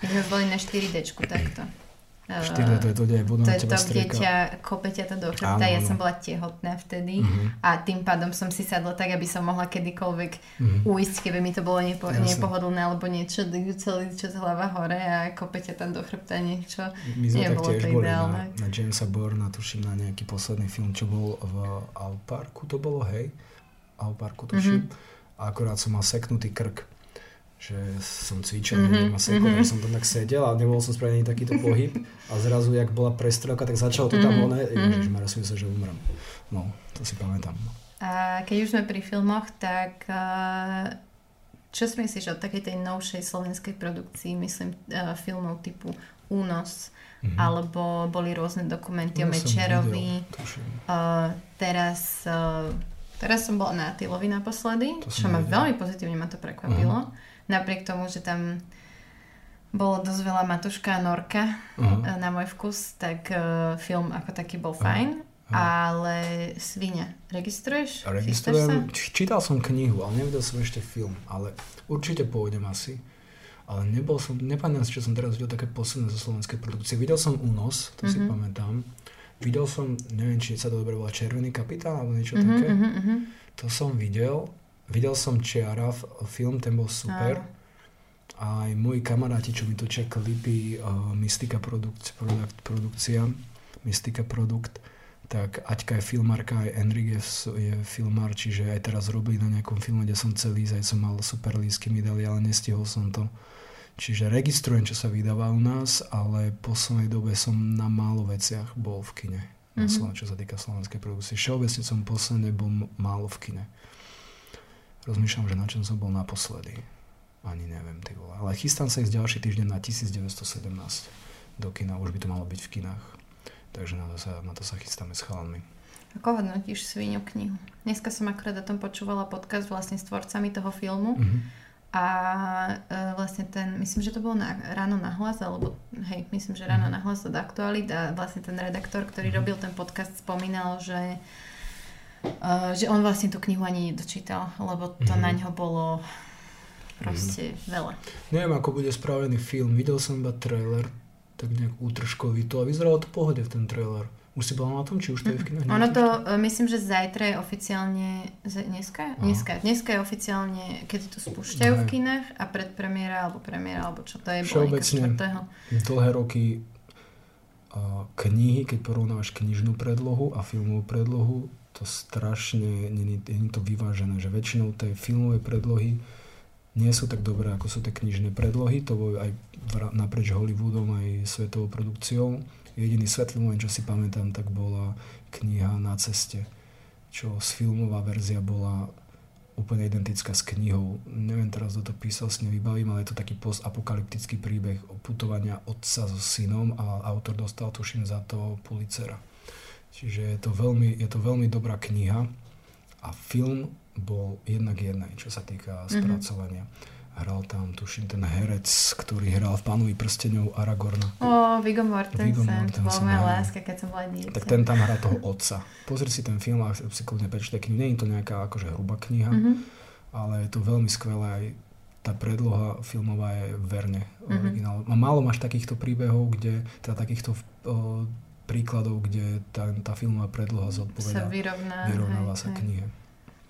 My sme boli na 4D takto. Štyrda, to je to, kde aj To je to, kde ťa kope ťa to do chrbta. Ja som bola tehotná vtedy uh-huh. a tým pádom som si sadla tak, aby som mohla kedykoľvek uh-huh. uísť, keby mi to bolo nepo- nepohodlné alebo niečo, celý čas hlava hore a kope ťa tam do chrbta niečo. My sme tak tiež boli na, na Jamesa Borna, tuším na nejaký posledný film, čo bol v Alparku, to bolo, hej? Alparku, tuším. Uh-huh. A akorát som mal seknutý krk že som cvičil, mm-hmm. neviem, asi mm-hmm. som tam tak sedel a nebol som spravený takýto pohyb a zrazu, jak bola prestrelka, tak začalo to tam mm-hmm. one, mm-hmm. že som sa, že umrem. No, to si pamätám. A keď už sme pri filmoch, tak čo si myslíš o takej tej novšej slovenskej produkcii, myslím, filmov typu Únos, mm-hmm. alebo boli rôzne dokumenty no, o Mečerovi. uh, teraz, uh, teraz som bola na Tylovi naposledy, čo ma veľmi pozitívne ma to prekvapilo. Uh-huh napriek tomu, že tam bolo dosť veľa Matuška a Norka uh-huh. na môj vkus, tak uh, film ako taký bol fajn. Uh-huh. Ale Svinia, registruješ? Registrujem. Čítal som knihu, ale nevidel som ešte film. Ale určite pôjdem asi. Ale nebol som, nepamätám si, čo som teraz videl také posledné zo slovenskej produkcie. Videl som Únos, to uh-huh. si mhm. pamätám. Videl som, neviem, či sa to dobre volá Červený kapitán alebo niečo uh-huh, také. Uh-huh. To som videl. Videl som Čiara, film, ten bol super. A aj moji kamaráti, čo mi točia klipy uh, Mystika produkt, produkt, produkcia, Mystika produkt, tak Aťka je filmárka, aj Enrique je, je filmár, čiže aj teraz robili na nejakom filme, kde som celý aj som mal super lísky mi dali, ale nestihol som to. Čiže registrujem, čo sa vydáva u nás, ale v poslednej dobe som na málo veciach bol v kine. Mm-hmm. Na čo sa týka slovenskej produkcie. Všeobecne som posledne bol málo v kine. Rozmýšľam, že na čom som bol naposledy. Ani neviem, ty vole. Ale chystám sa ísť ďalší týždeň na 1917 do kina. Už by to malo byť v kinách. Takže na to sa, na to sa chystáme s chalami. Ako hodnotíš Svíňu knihu? Dneska som akorát o tom počúvala podcast vlastne s tvorcami toho filmu. Mm-hmm. A e, vlastne ten, myslím, že to bolo na, ráno na hlas, alebo hej, myslím, že ráno mm-hmm. na hlas od Aktualit a vlastne ten redaktor, ktorý mm-hmm. robil ten podcast, spomínal, že že on vlastne tú knihu ani nedočítal, lebo to mm-hmm. na ňo bolo proste mm-hmm. veľa. Neviem, ako bude spravený film. Videl som iba trailer, tak nejak útržkový to a vyzeralo to pohode v ten trailer. Už si bola na tom, či už to je v kinách? Ono to, uh, myslím, že zajtra je oficiálne, dneska? Dneska, dneska je oficiálne, keď to spúšťajú v kinách a predpremiera, alebo premiéra, alebo čo to je, Všeobecne dlhé roky uh, knihy, keď porovnávaš knižnú predlohu a filmovú predlohu, to strašne, nie je to vyvážené, že väčšinou tej filmové predlohy nie sú tak dobré, ako sú tie knižné predlohy, to bolo aj naprieč Hollywoodom, aj svetovou produkciou. Jediný svetlý moment, čo si pamätám, tak bola kniha Na ceste, čo z filmová verzia bola úplne identická s knihou. Neviem teraz, kto to písal, s ňou vybavím, ale je to taký postapokalyptický príbeh o putovania otca so synom a autor dostal, tuším, za to Pulitzera. Čiže je to veľmi, je to veľmi dobrá kniha a film bol jednak jednej, čo sa týka mhm. spracovania. Mm-hmm. Hral tam, tuším, ten herec, ktorý hral v Pánovi prstenov Aragorna. Oh, Viggo Mortensen, Viggo Mortensen to bola moja láska, keď som bola dieťa. Tak ten tam hrá toho otca. Pozri si ten film a si kľudne prečítaj knihu. Nie je to nejaká akože hrubá kniha, mm-hmm. ale je to veľmi skvelé aj tá predloha filmová je verne mm-hmm. originál. A málo máš takýchto príbehov, kde, teda takýchto uh, príkladov, kde tá, tá filmová predloha zodpovedá, sa vyrovná, vyrovnáva hej, sa hej. knihe.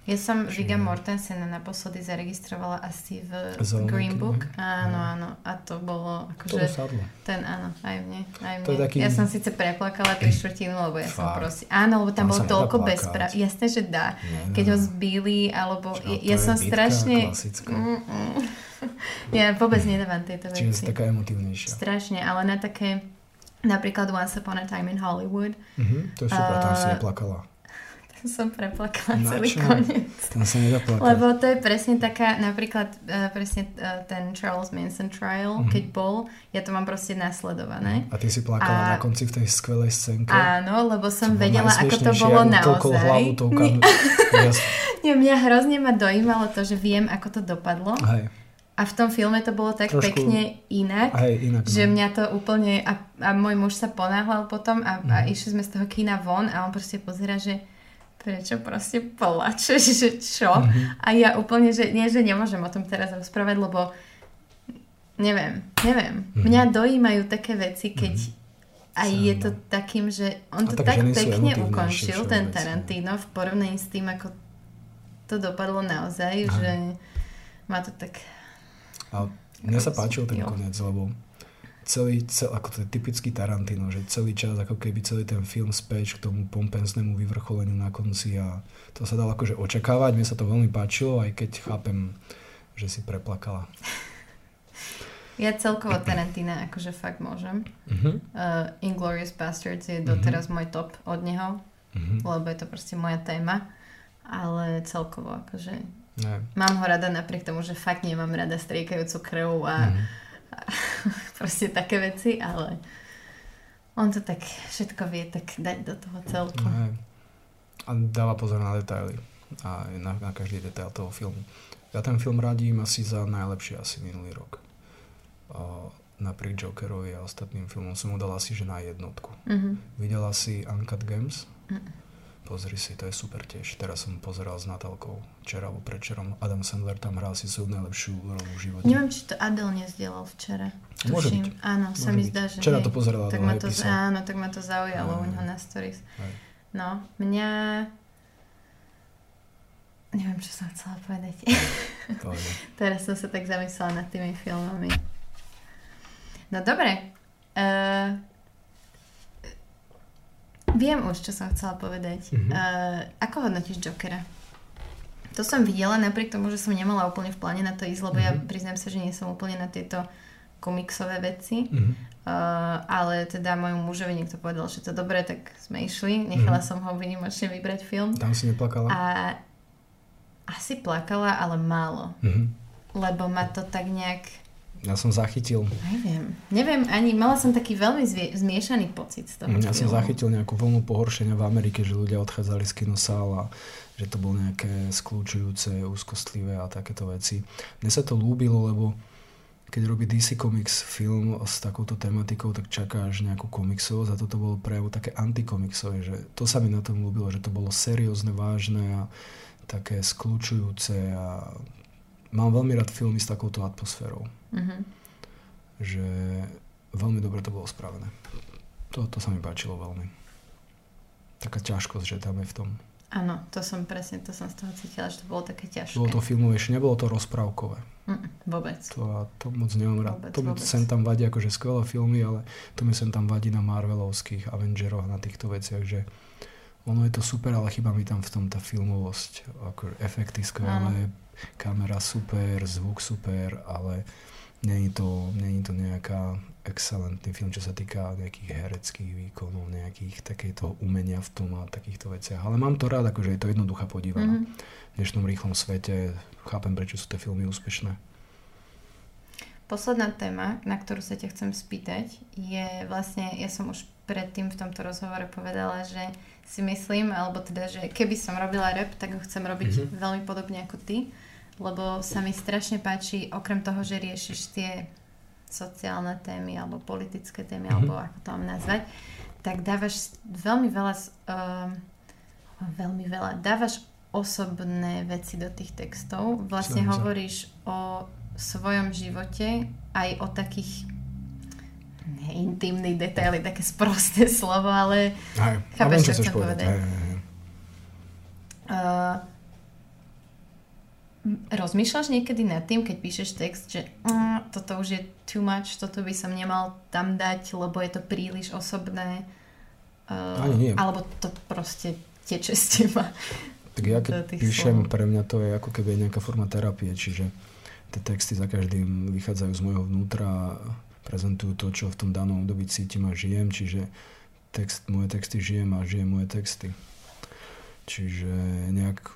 Ja som Čiže... Viga Mortensena naposledy zaregistrovala asi v Zelený Green Book. Áno, no. áno. A to bolo akože... Ten, áno, aj mne. Aj mne. taký... Ja som síce preplakala tri štvrtinu, lebo ja Fakt. som proste... Áno, lebo tam, bolo toľko bezpra... Jasné, že dá. Nie. Keď ho zbili, alebo... Čo, ja, ja som strašne... Mm, mm. ja vôbec nedávam tieto veci. Čiže taká emotívnejšia. Strašne, ale na také Napríklad Once Upon a Time in Hollywood. Mm-hmm, to je super, uh, tam si neplakala. Tam som preplakala Na celý čo? koniec. Tam sa nedá plakať. Lebo to je presne taká, napríklad uh, presne uh, ten Charles Manson trial, mm-hmm. keď bol, ja to mám proste nasledované. A ty si plakala a... na konci v tej skvelej scénke. Áno, lebo som vedela, ako to bolo naozaj. hlavu tou Nie, Nie, mňa hrozne ma dojímalo to, že viem, ako to dopadlo. Hej. A v tom filme to bolo tak Trošku, pekne inak, aj inak no. že mňa to úplne... A, a môj muž sa ponáhľal potom a, mm. a mhm. išli sme z toho kina von a on proste pozera, že prečo proste plačeš, že čo? Mm-hmm. A ja úplne, že nie, že nemôžem o tom teraz rozprávať, lebo neviem, neviem. Mm-hmm. Mňa dojímajú také veci, keď mm-hmm. a je to takým, že on to tak, tak pekne ukončil, ten Tarantino, v porovnaní s tým, ako to dopadlo naozaj, Aha. že má to tak... A mne sa páčil ten koniec, lebo celý, cel, ako to je typický Tarantino, že celý čas, ako keby celý ten film späť k tomu pompenznému vyvrcholeniu na konci a to sa dalo akože očakávať, mne sa to veľmi páčilo, aj keď chápem, že si preplakala. Ja celkovo Tarantina akože fakt môžem. Uh-huh. Uh, Inglorious Bastards je doteraz uh-huh. môj top od neho, uh-huh. lebo je to proste moja téma. Ale celkovo akože ne. mám ho rada napriek tomu, že fakt nemám rada striekajúcu krv a, uh-huh. a proste také veci, ale on to tak všetko vie tak dať do toho celku. Ne. A dáva pozor na detaily a na, na každý detail toho filmu. Ja ten film radím asi za najlepšie asi minulý rok napriek Jokerovi a ostatným filmom som mu dal asi že na jednotku. Mm-hmm. Videla si Uncut Games? Mm-hmm. Pozri si, to je super tiež. Teraz som pozeral s Natálkou včera alebo prečerom. Adam Sandler tam hral si svoju najlepšiu rolu v živote. Neviem, či to Adel nezdielal včera. Môže byť. Áno, Môže sa mi zdá, že Včera hej. to pozerala, tak ma to, Áno, tak ma to zaujalo u neho na stories. Hej. No, mňa... Neviem, čo som chcela povedať. Teraz som sa tak zamyslela nad tými filmami. No dobre. Uh, viem už, čo som chcela povedať. Mm-hmm. Uh, ako hodnotíš Jokera? To som videla, napriek tomu, že som nemala úplne v pláne na to ísť, lebo mm-hmm. ja priznám sa, že nie som úplne na tieto komiksové veci. Mm-hmm. Uh, ale teda môjmu mužovi niekto povedal, že to dobre, tak sme išli. Nechala mm-hmm. som ho vynimočne vybrať film. Tam si neplakala? A asi plakala, ale málo. Mm-hmm. Lebo ma to tak nejak ja som zachytil... Neviem. Neviem ani, mala som taký veľmi zvie, zmiešaný pocit z toho. Ja filmu. som zachytil nejakú vlnu pohoršenia v Amerike, že ľudia odchádzali z kinosála, že to bolo nejaké skľúčujúce, úzkostlivé a takéto veci. Mne sa to lúbilo, lebo keď robí DC Comics film s takouto tematikou, tak čakáš nejakú komiksovosť a toto bolo prejavu také antikomiksové, že to sa mi na tom ľúbilo, že to bolo seriózne, vážne a také skľúčujúce a mám veľmi rád filmy s takouto atmosférou. Mm-hmm. Že veľmi dobre to bolo spravené. To, to sa mi páčilo veľmi. Taká ťažkosť, že tam je v tom. Áno, to som presne, to som z toho cítila, že to bolo také ťažké. Bolo to filmovejšie, nebolo to rozprávkové. Mm, vôbec. To, to moc nemám rád. Vôbec, to mi sem tam vadí akože skvelé filmy, ale to mi sem tam vadí na Marvelovských Avengeroch, na týchto veciach, že ono je to super, ale chyba mi tam v tom tá filmovosť, ako efekty skvelé, kamera super, zvuk super, ale Není to, není to nejaká excelentný film, čo sa týka nejakých hereckých výkonov, nejakých takéto umenia v tom a takýchto veciach. Ale mám to rád, akože je to jednoduchá podívaná. Mm-hmm. V dnešnom rýchlom svete chápem, prečo sú tie filmy úspešné. Posledná téma, na ktorú sa ťa chcem spýtať, je vlastne, ja som už predtým v tomto rozhovore povedala, že si myslím, alebo teda, že keby som robila rap, tak ho chcem robiť mm-hmm. veľmi podobne ako ty lebo sa mi strašne páči, okrem toho, že riešiš tie sociálne témy alebo politické témy, mm-hmm. alebo ako to mám nazvať, tak dávaš veľmi veľa, uh, veľmi veľa, dávaš osobné veci do tých textov. Vlastne Samozrejme. hovoríš o svojom živote, aj o takých intimných detaily, také sprosté slovo, ale aj, chápeš, čo chcem povedať. Aj, aj, aj. Uh, Rozmýšľaš niekedy nad tým, keď píšeš text, že mm, toto už je too much, toto by som nemal tam dať, lebo je to príliš osobné? Uh, Ani nie. Alebo to proste teče z teba? Tak ja keď píšem, slov. pre mňa to je ako keby nejaká forma terapie, čiže tie texty za každým vychádzajú z môjho vnútra prezentujú to, čo v tom danom období cítim a žijem, čiže text, moje texty žijem a žijem moje texty. Čiže nejak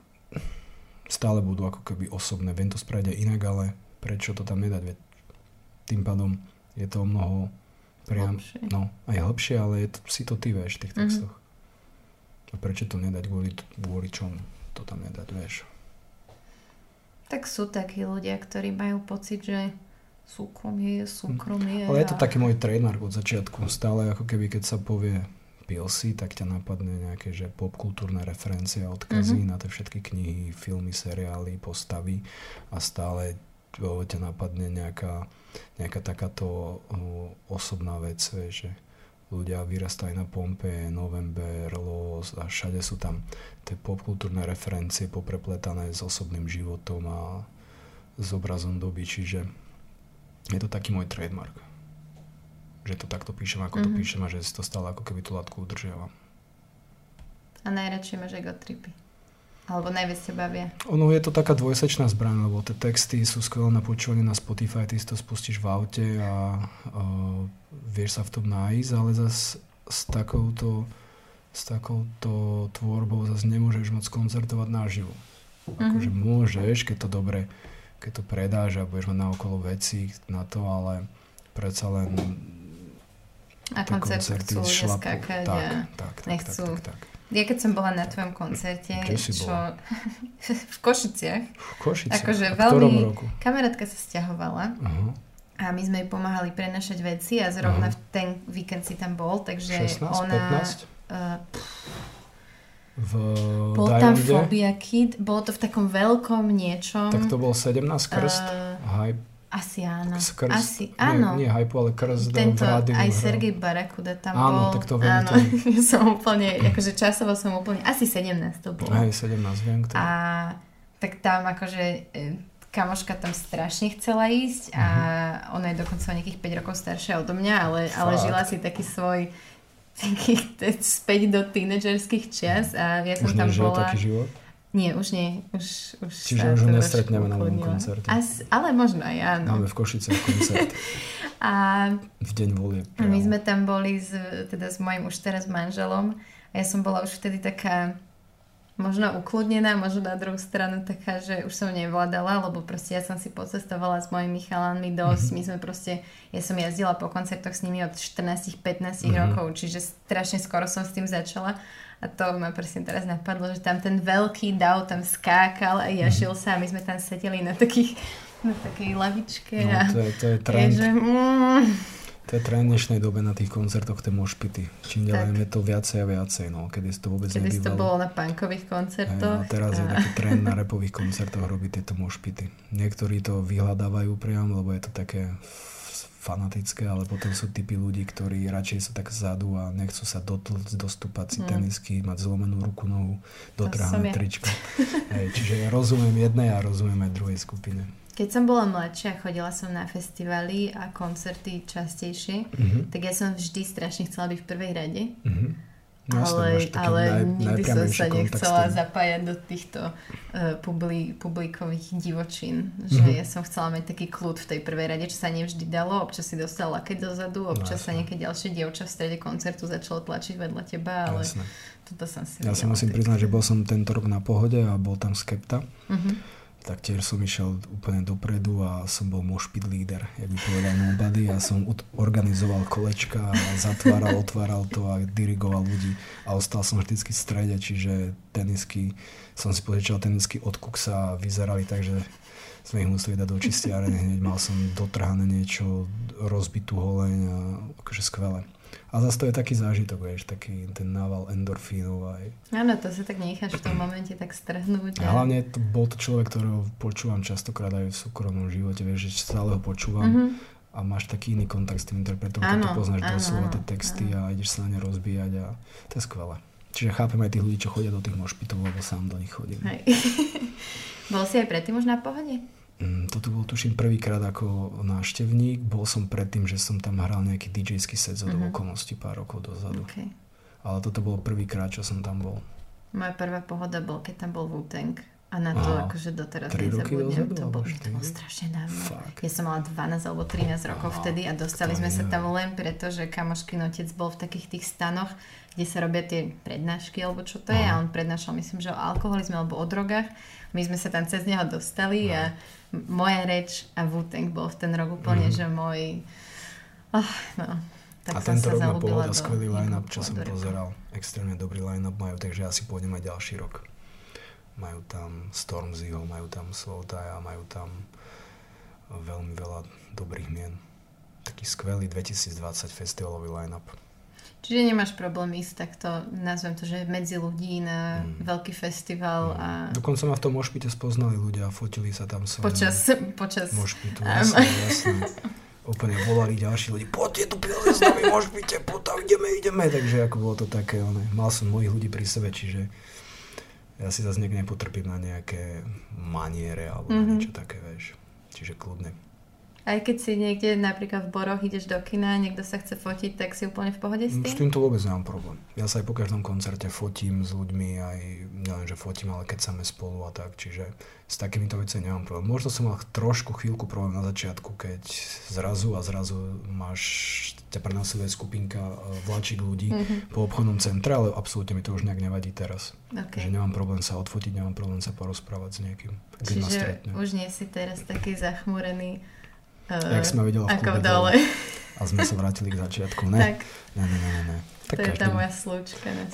stále budú ako keby osobné. Viem to spraviť aj inak, ale prečo to tam nedať? Veď tým pádom je to mnoho priam, hlbšie. no, aj hlbšie, ale je to, si to ty vieš v tých mhm. textoch. Mm-hmm. A prečo to nedať kvôli, kvôli čomu to tam nedať, vieš? Tak sú takí ľudia, ktorí majú pocit, že súkromie je súkromie. Ale je to taký môj trademark od začiatku. Stále ako keby, keď sa povie pil si, tak ťa napadne nejaké že popkultúrne referencie a odkazy mm-hmm. na tie všetky knihy, filmy, seriály, postavy a stále ťa napadne nejaká, nejaká takáto osobná vec, vieš, že ľudia vyrastajú na Pompe, November, Los a všade sú tam tie popkultúrne referencie poprepletané s osobným životom a s obrazom doby, čiže je to taký môj trademark. Že to takto píšem, ako mm-hmm. to mhm. píšem a že si to stále ako keby tú látku udržiavam. A najradšej máš ego tripy. Alebo najviac ťa bavia? Ono je to taká dvojsečná zbraň, lebo tie texty sú skvelé na počúvanie na Spotify, ty si to spustíš v aute a uh, vieš sa v tom nájsť, ale zase s takouto, s takouto tvorbou zase nemôžeš moc koncertovať naživo. Mm-hmm. Akože môžeš, keď to dobre, keď to predáš a budeš mať na okolo veci na to, ale predsa len a koncerty chcú ľudia skákať tak, a tak, tak, nechcú tak, tak, tak. Ja keď som bola na tvojom koncerte, čo... v Košiciach. V Košiciach? Akože a veľmi... roku? Kamarátka sa stiahovala. Uh-huh. A my sme jej pomáhali prenašať veci a zrovna uh-huh. v ten víkend si tam bol, takže 16, ona... 15? Uh, v bol tam Fobia Kid, bolo to v takom veľkom niečom. Tak to bol 17 krst, uh, hype asi áno. Krz, Asi, áno. Nie, nie hype, ale krz Tento, v rádiu. Aj Sergej Barakuda tam áno, bol. tak to viem. Áno, to... som úplne, akože časovo som úplne, asi 17 to bolo. Aj 17, viem kto. A tak tam akože e, kamoška tam strašne chcela ísť a uh-huh. ona je dokonca o nejakých 5 rokov staršia odo mňa, ale, ale žila si taký svoj späť do tínedžerských čias a ja som Už tam bola... taký život? Nie, už nie. Už, už Čiže už ho nestretneme na mojom koncerte. As, ale možno aj áno. Máme v Košice koncert. a v deň volie. My sme tam boli s, teda s mojim už teraz manželom a ja som bola už vtedy taká možno ukludnená, možno na druhú stranu taká, že už som nevládala, lebo proste ja som si pocestovala s mojimi chalanmi dosť. Mm-hmm. My sme proste, ja som jazdila po koncertoch s nimi od 14-15 mm-hmm. rokov, čiže strašne skoro som s tým začala. A to ma presne teraz napadlo, že tam ten veľký dav tam skákal a jašil sa a my sme tam sedeli na takých na takej lavičke. No, to je, to je trend. Je, že, mm, to je trend dnešnej dobe na tých koncertoch, tie mošpity. Čím ďalej je to viacej a viacej, no. Kedy to vôbec Kedy nebývalo. to bolo na punkových koncertoch. Aj, a teraz a... je taký trend na repových koncertoch robiť tieto mošpity. Niektorí to vyhľadávajú priam, lebo je to také fanatické, ale potom sú typy ľudí, ktorí radšej sú tak vzadu a nechcú sa dotlcť, dostúpať si mm. tenisky, mať zlomenú ruku, nohu, dotrhané tričko. Hej, čiže ja rozumiem jednej a rozumiem aj druhej skupine. Keď som bola mladšia, chodila som na festivaly a koncerty častejšie, mm-hmm. tak ja som vždy strašne chcela byť v prvej rade. Mm-hmm No, ale, ale naj, nikdy som sa nechcela zapájať do týchto uh, publi, publikových divočín. Že mm-hmm. ja som chcela mať taký kľud v tej prvej rade, čo sa nevždy dalo. Občas si dostala keď dozadu, občas no, sa nejaké ďalšie dievča v strede koncertu začalo tlačiť vedľa teba, ale jasne. toto som si Ja si musím priznať, že bol som tento rok na pohode a bol tam Skepta. Mm-hmm tak tiež som išiel úplne dopredu a som bol mošpit líder, jak by povedal Nobody a som organizoval kolečka a zatváral, otváral to a dirigoval ľudí. A ostal som vždycky v strede, čiže tenisky, som si požičal tenisky od Kuksa a vyzerali tak, že sme ich museli dať do čistiarne. Hneď, mal som dotrhané niečo, rozbitú holeň a akože skvelé. A zase to je taký zážitok, vieš, taký ten nával endorfínov aj. Áno, to sa tak necháš v tom momente tak strhnúť. A hlavne to bol to človek, ktorého počúvam častokrát aj v súkromnom živote, vieš, že stále ho počúvam. Mm-hmm. A máš taký iný kontakt s tým interpretom, keď to poznáš áno, doslova tie texty áno. a ideš sa na ne rozbíjať a to je skvelé. Čiže chápem aj tých ľudí, čo chodia do tých mošpitov, lebo sám do nich chodím. Bol si aj predtým už na pohode? Mm, toto bol tuším prvýkrát ako návštevník. Bol som predtým, že som tam hral nejaký DJ-ský set z uh-huh. okolností pár rokov dozadu. Okay. Ale toto bol prvýkrát, čo som tam bol. Moja prvá pohoda bol, keď tam bol Wu-Tang. A na to Aha, akože doteraz nezabudnem. To, bol, to bolo strašne dávno. Ja som mala 12 alebo 13 rokov Aha, vtedy a dostali sme sa tam len preto, že kamoškin otec bol v takých tých stanoch, kde sa robia tie prednášky alebo čo to Aha. je a on prednášal myslím, že o alkoholizme alebo o drogách. My sme sa tam cez neho dostali Aha. a moja reč a wu bol v ten rok úplne, mm. že môj... Oh, no. Tak a tento rok má pohoda skvelý line-up, čo som pozeral. Extrémne dobrý line-up majú, takže asi pôjdem aj ďalší rok. Majú tam Stormzyho, majú tam Slowtie majú tam veľmi veľa dobrých mien. Taký skvelý 2020 festivalový line-up. Čiže nemáš problém ísť takto, nazvem to, že medzi ľudí na mm. veľký festival. Mm. A... Dokonca ma v tom mošpite spoznali ľudia a fotili sa tam s Počas, počas... Mošpitu, jasne, jasne. úplne volali ďalší ľudí, poďte tu pilne s nami, teplo, tam ideme, ideme. Takže ako bolo to také, one, mal som mojich ľudí pri sebe, čiže ja si zase niekde nepotrpím na nejaké maniere alebo mm-hmm. niečo také, vieš. Čiže kľudne. Aj keď si niekde napríklad v Boroch ideš do kina, niekto sa chce fotiť, tak si úplne v pohode s tým? S týmto vôbec nemám problém. Ja sa aj po každom koncerte fotím s ľuďmi, aj nielen, že fotím, ale keď sme spolu a tak, čiže s takýmito vecami nemám problém. Možno som mal trošku chvíľku problém na začiatku, keď zrazu a zrazu máš, ťa prenasleduje skupinka e, vláčik ľudí mm-hmm. po obchodnom centre, ale absolútne mi to už nejak nevadí teraz. Okay. Že nemám problém sa odfotiť, nemám problém sa porozprávať s niekým. Čiže už nie si teraz taký zachmúrený Uh, Jak sme videli v ako dole. A sme sa vrátili k začiatku. Ne, tak. ne, ne, ne, ne. Tak to je tá moja slučka na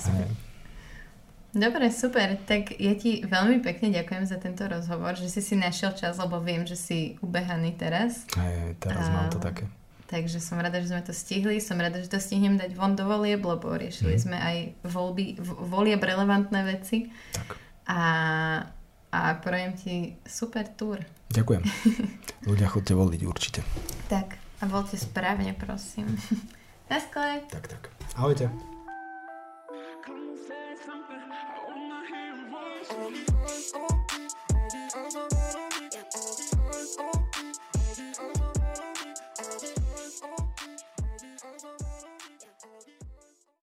Dobre, super. Tak ja ti veľmi pekne ďakujem za tento rozhovor, že si si našiel čas, lebo viem, že si ubehaný teraz. Aj, teraz a... mám to také. Takže som rada, že sme to stihli. Som rada, že to stihnem dať von do volieb, lebo riešili mm. sme aj voľby, volieb relevantné veci. Tak. A, a prajem ti super túr. Ďakujem. Ľudia chodte voliť určite. Tak, a voľte správne, prosím. Na skle. Tak, tak. Ahojte. Oh.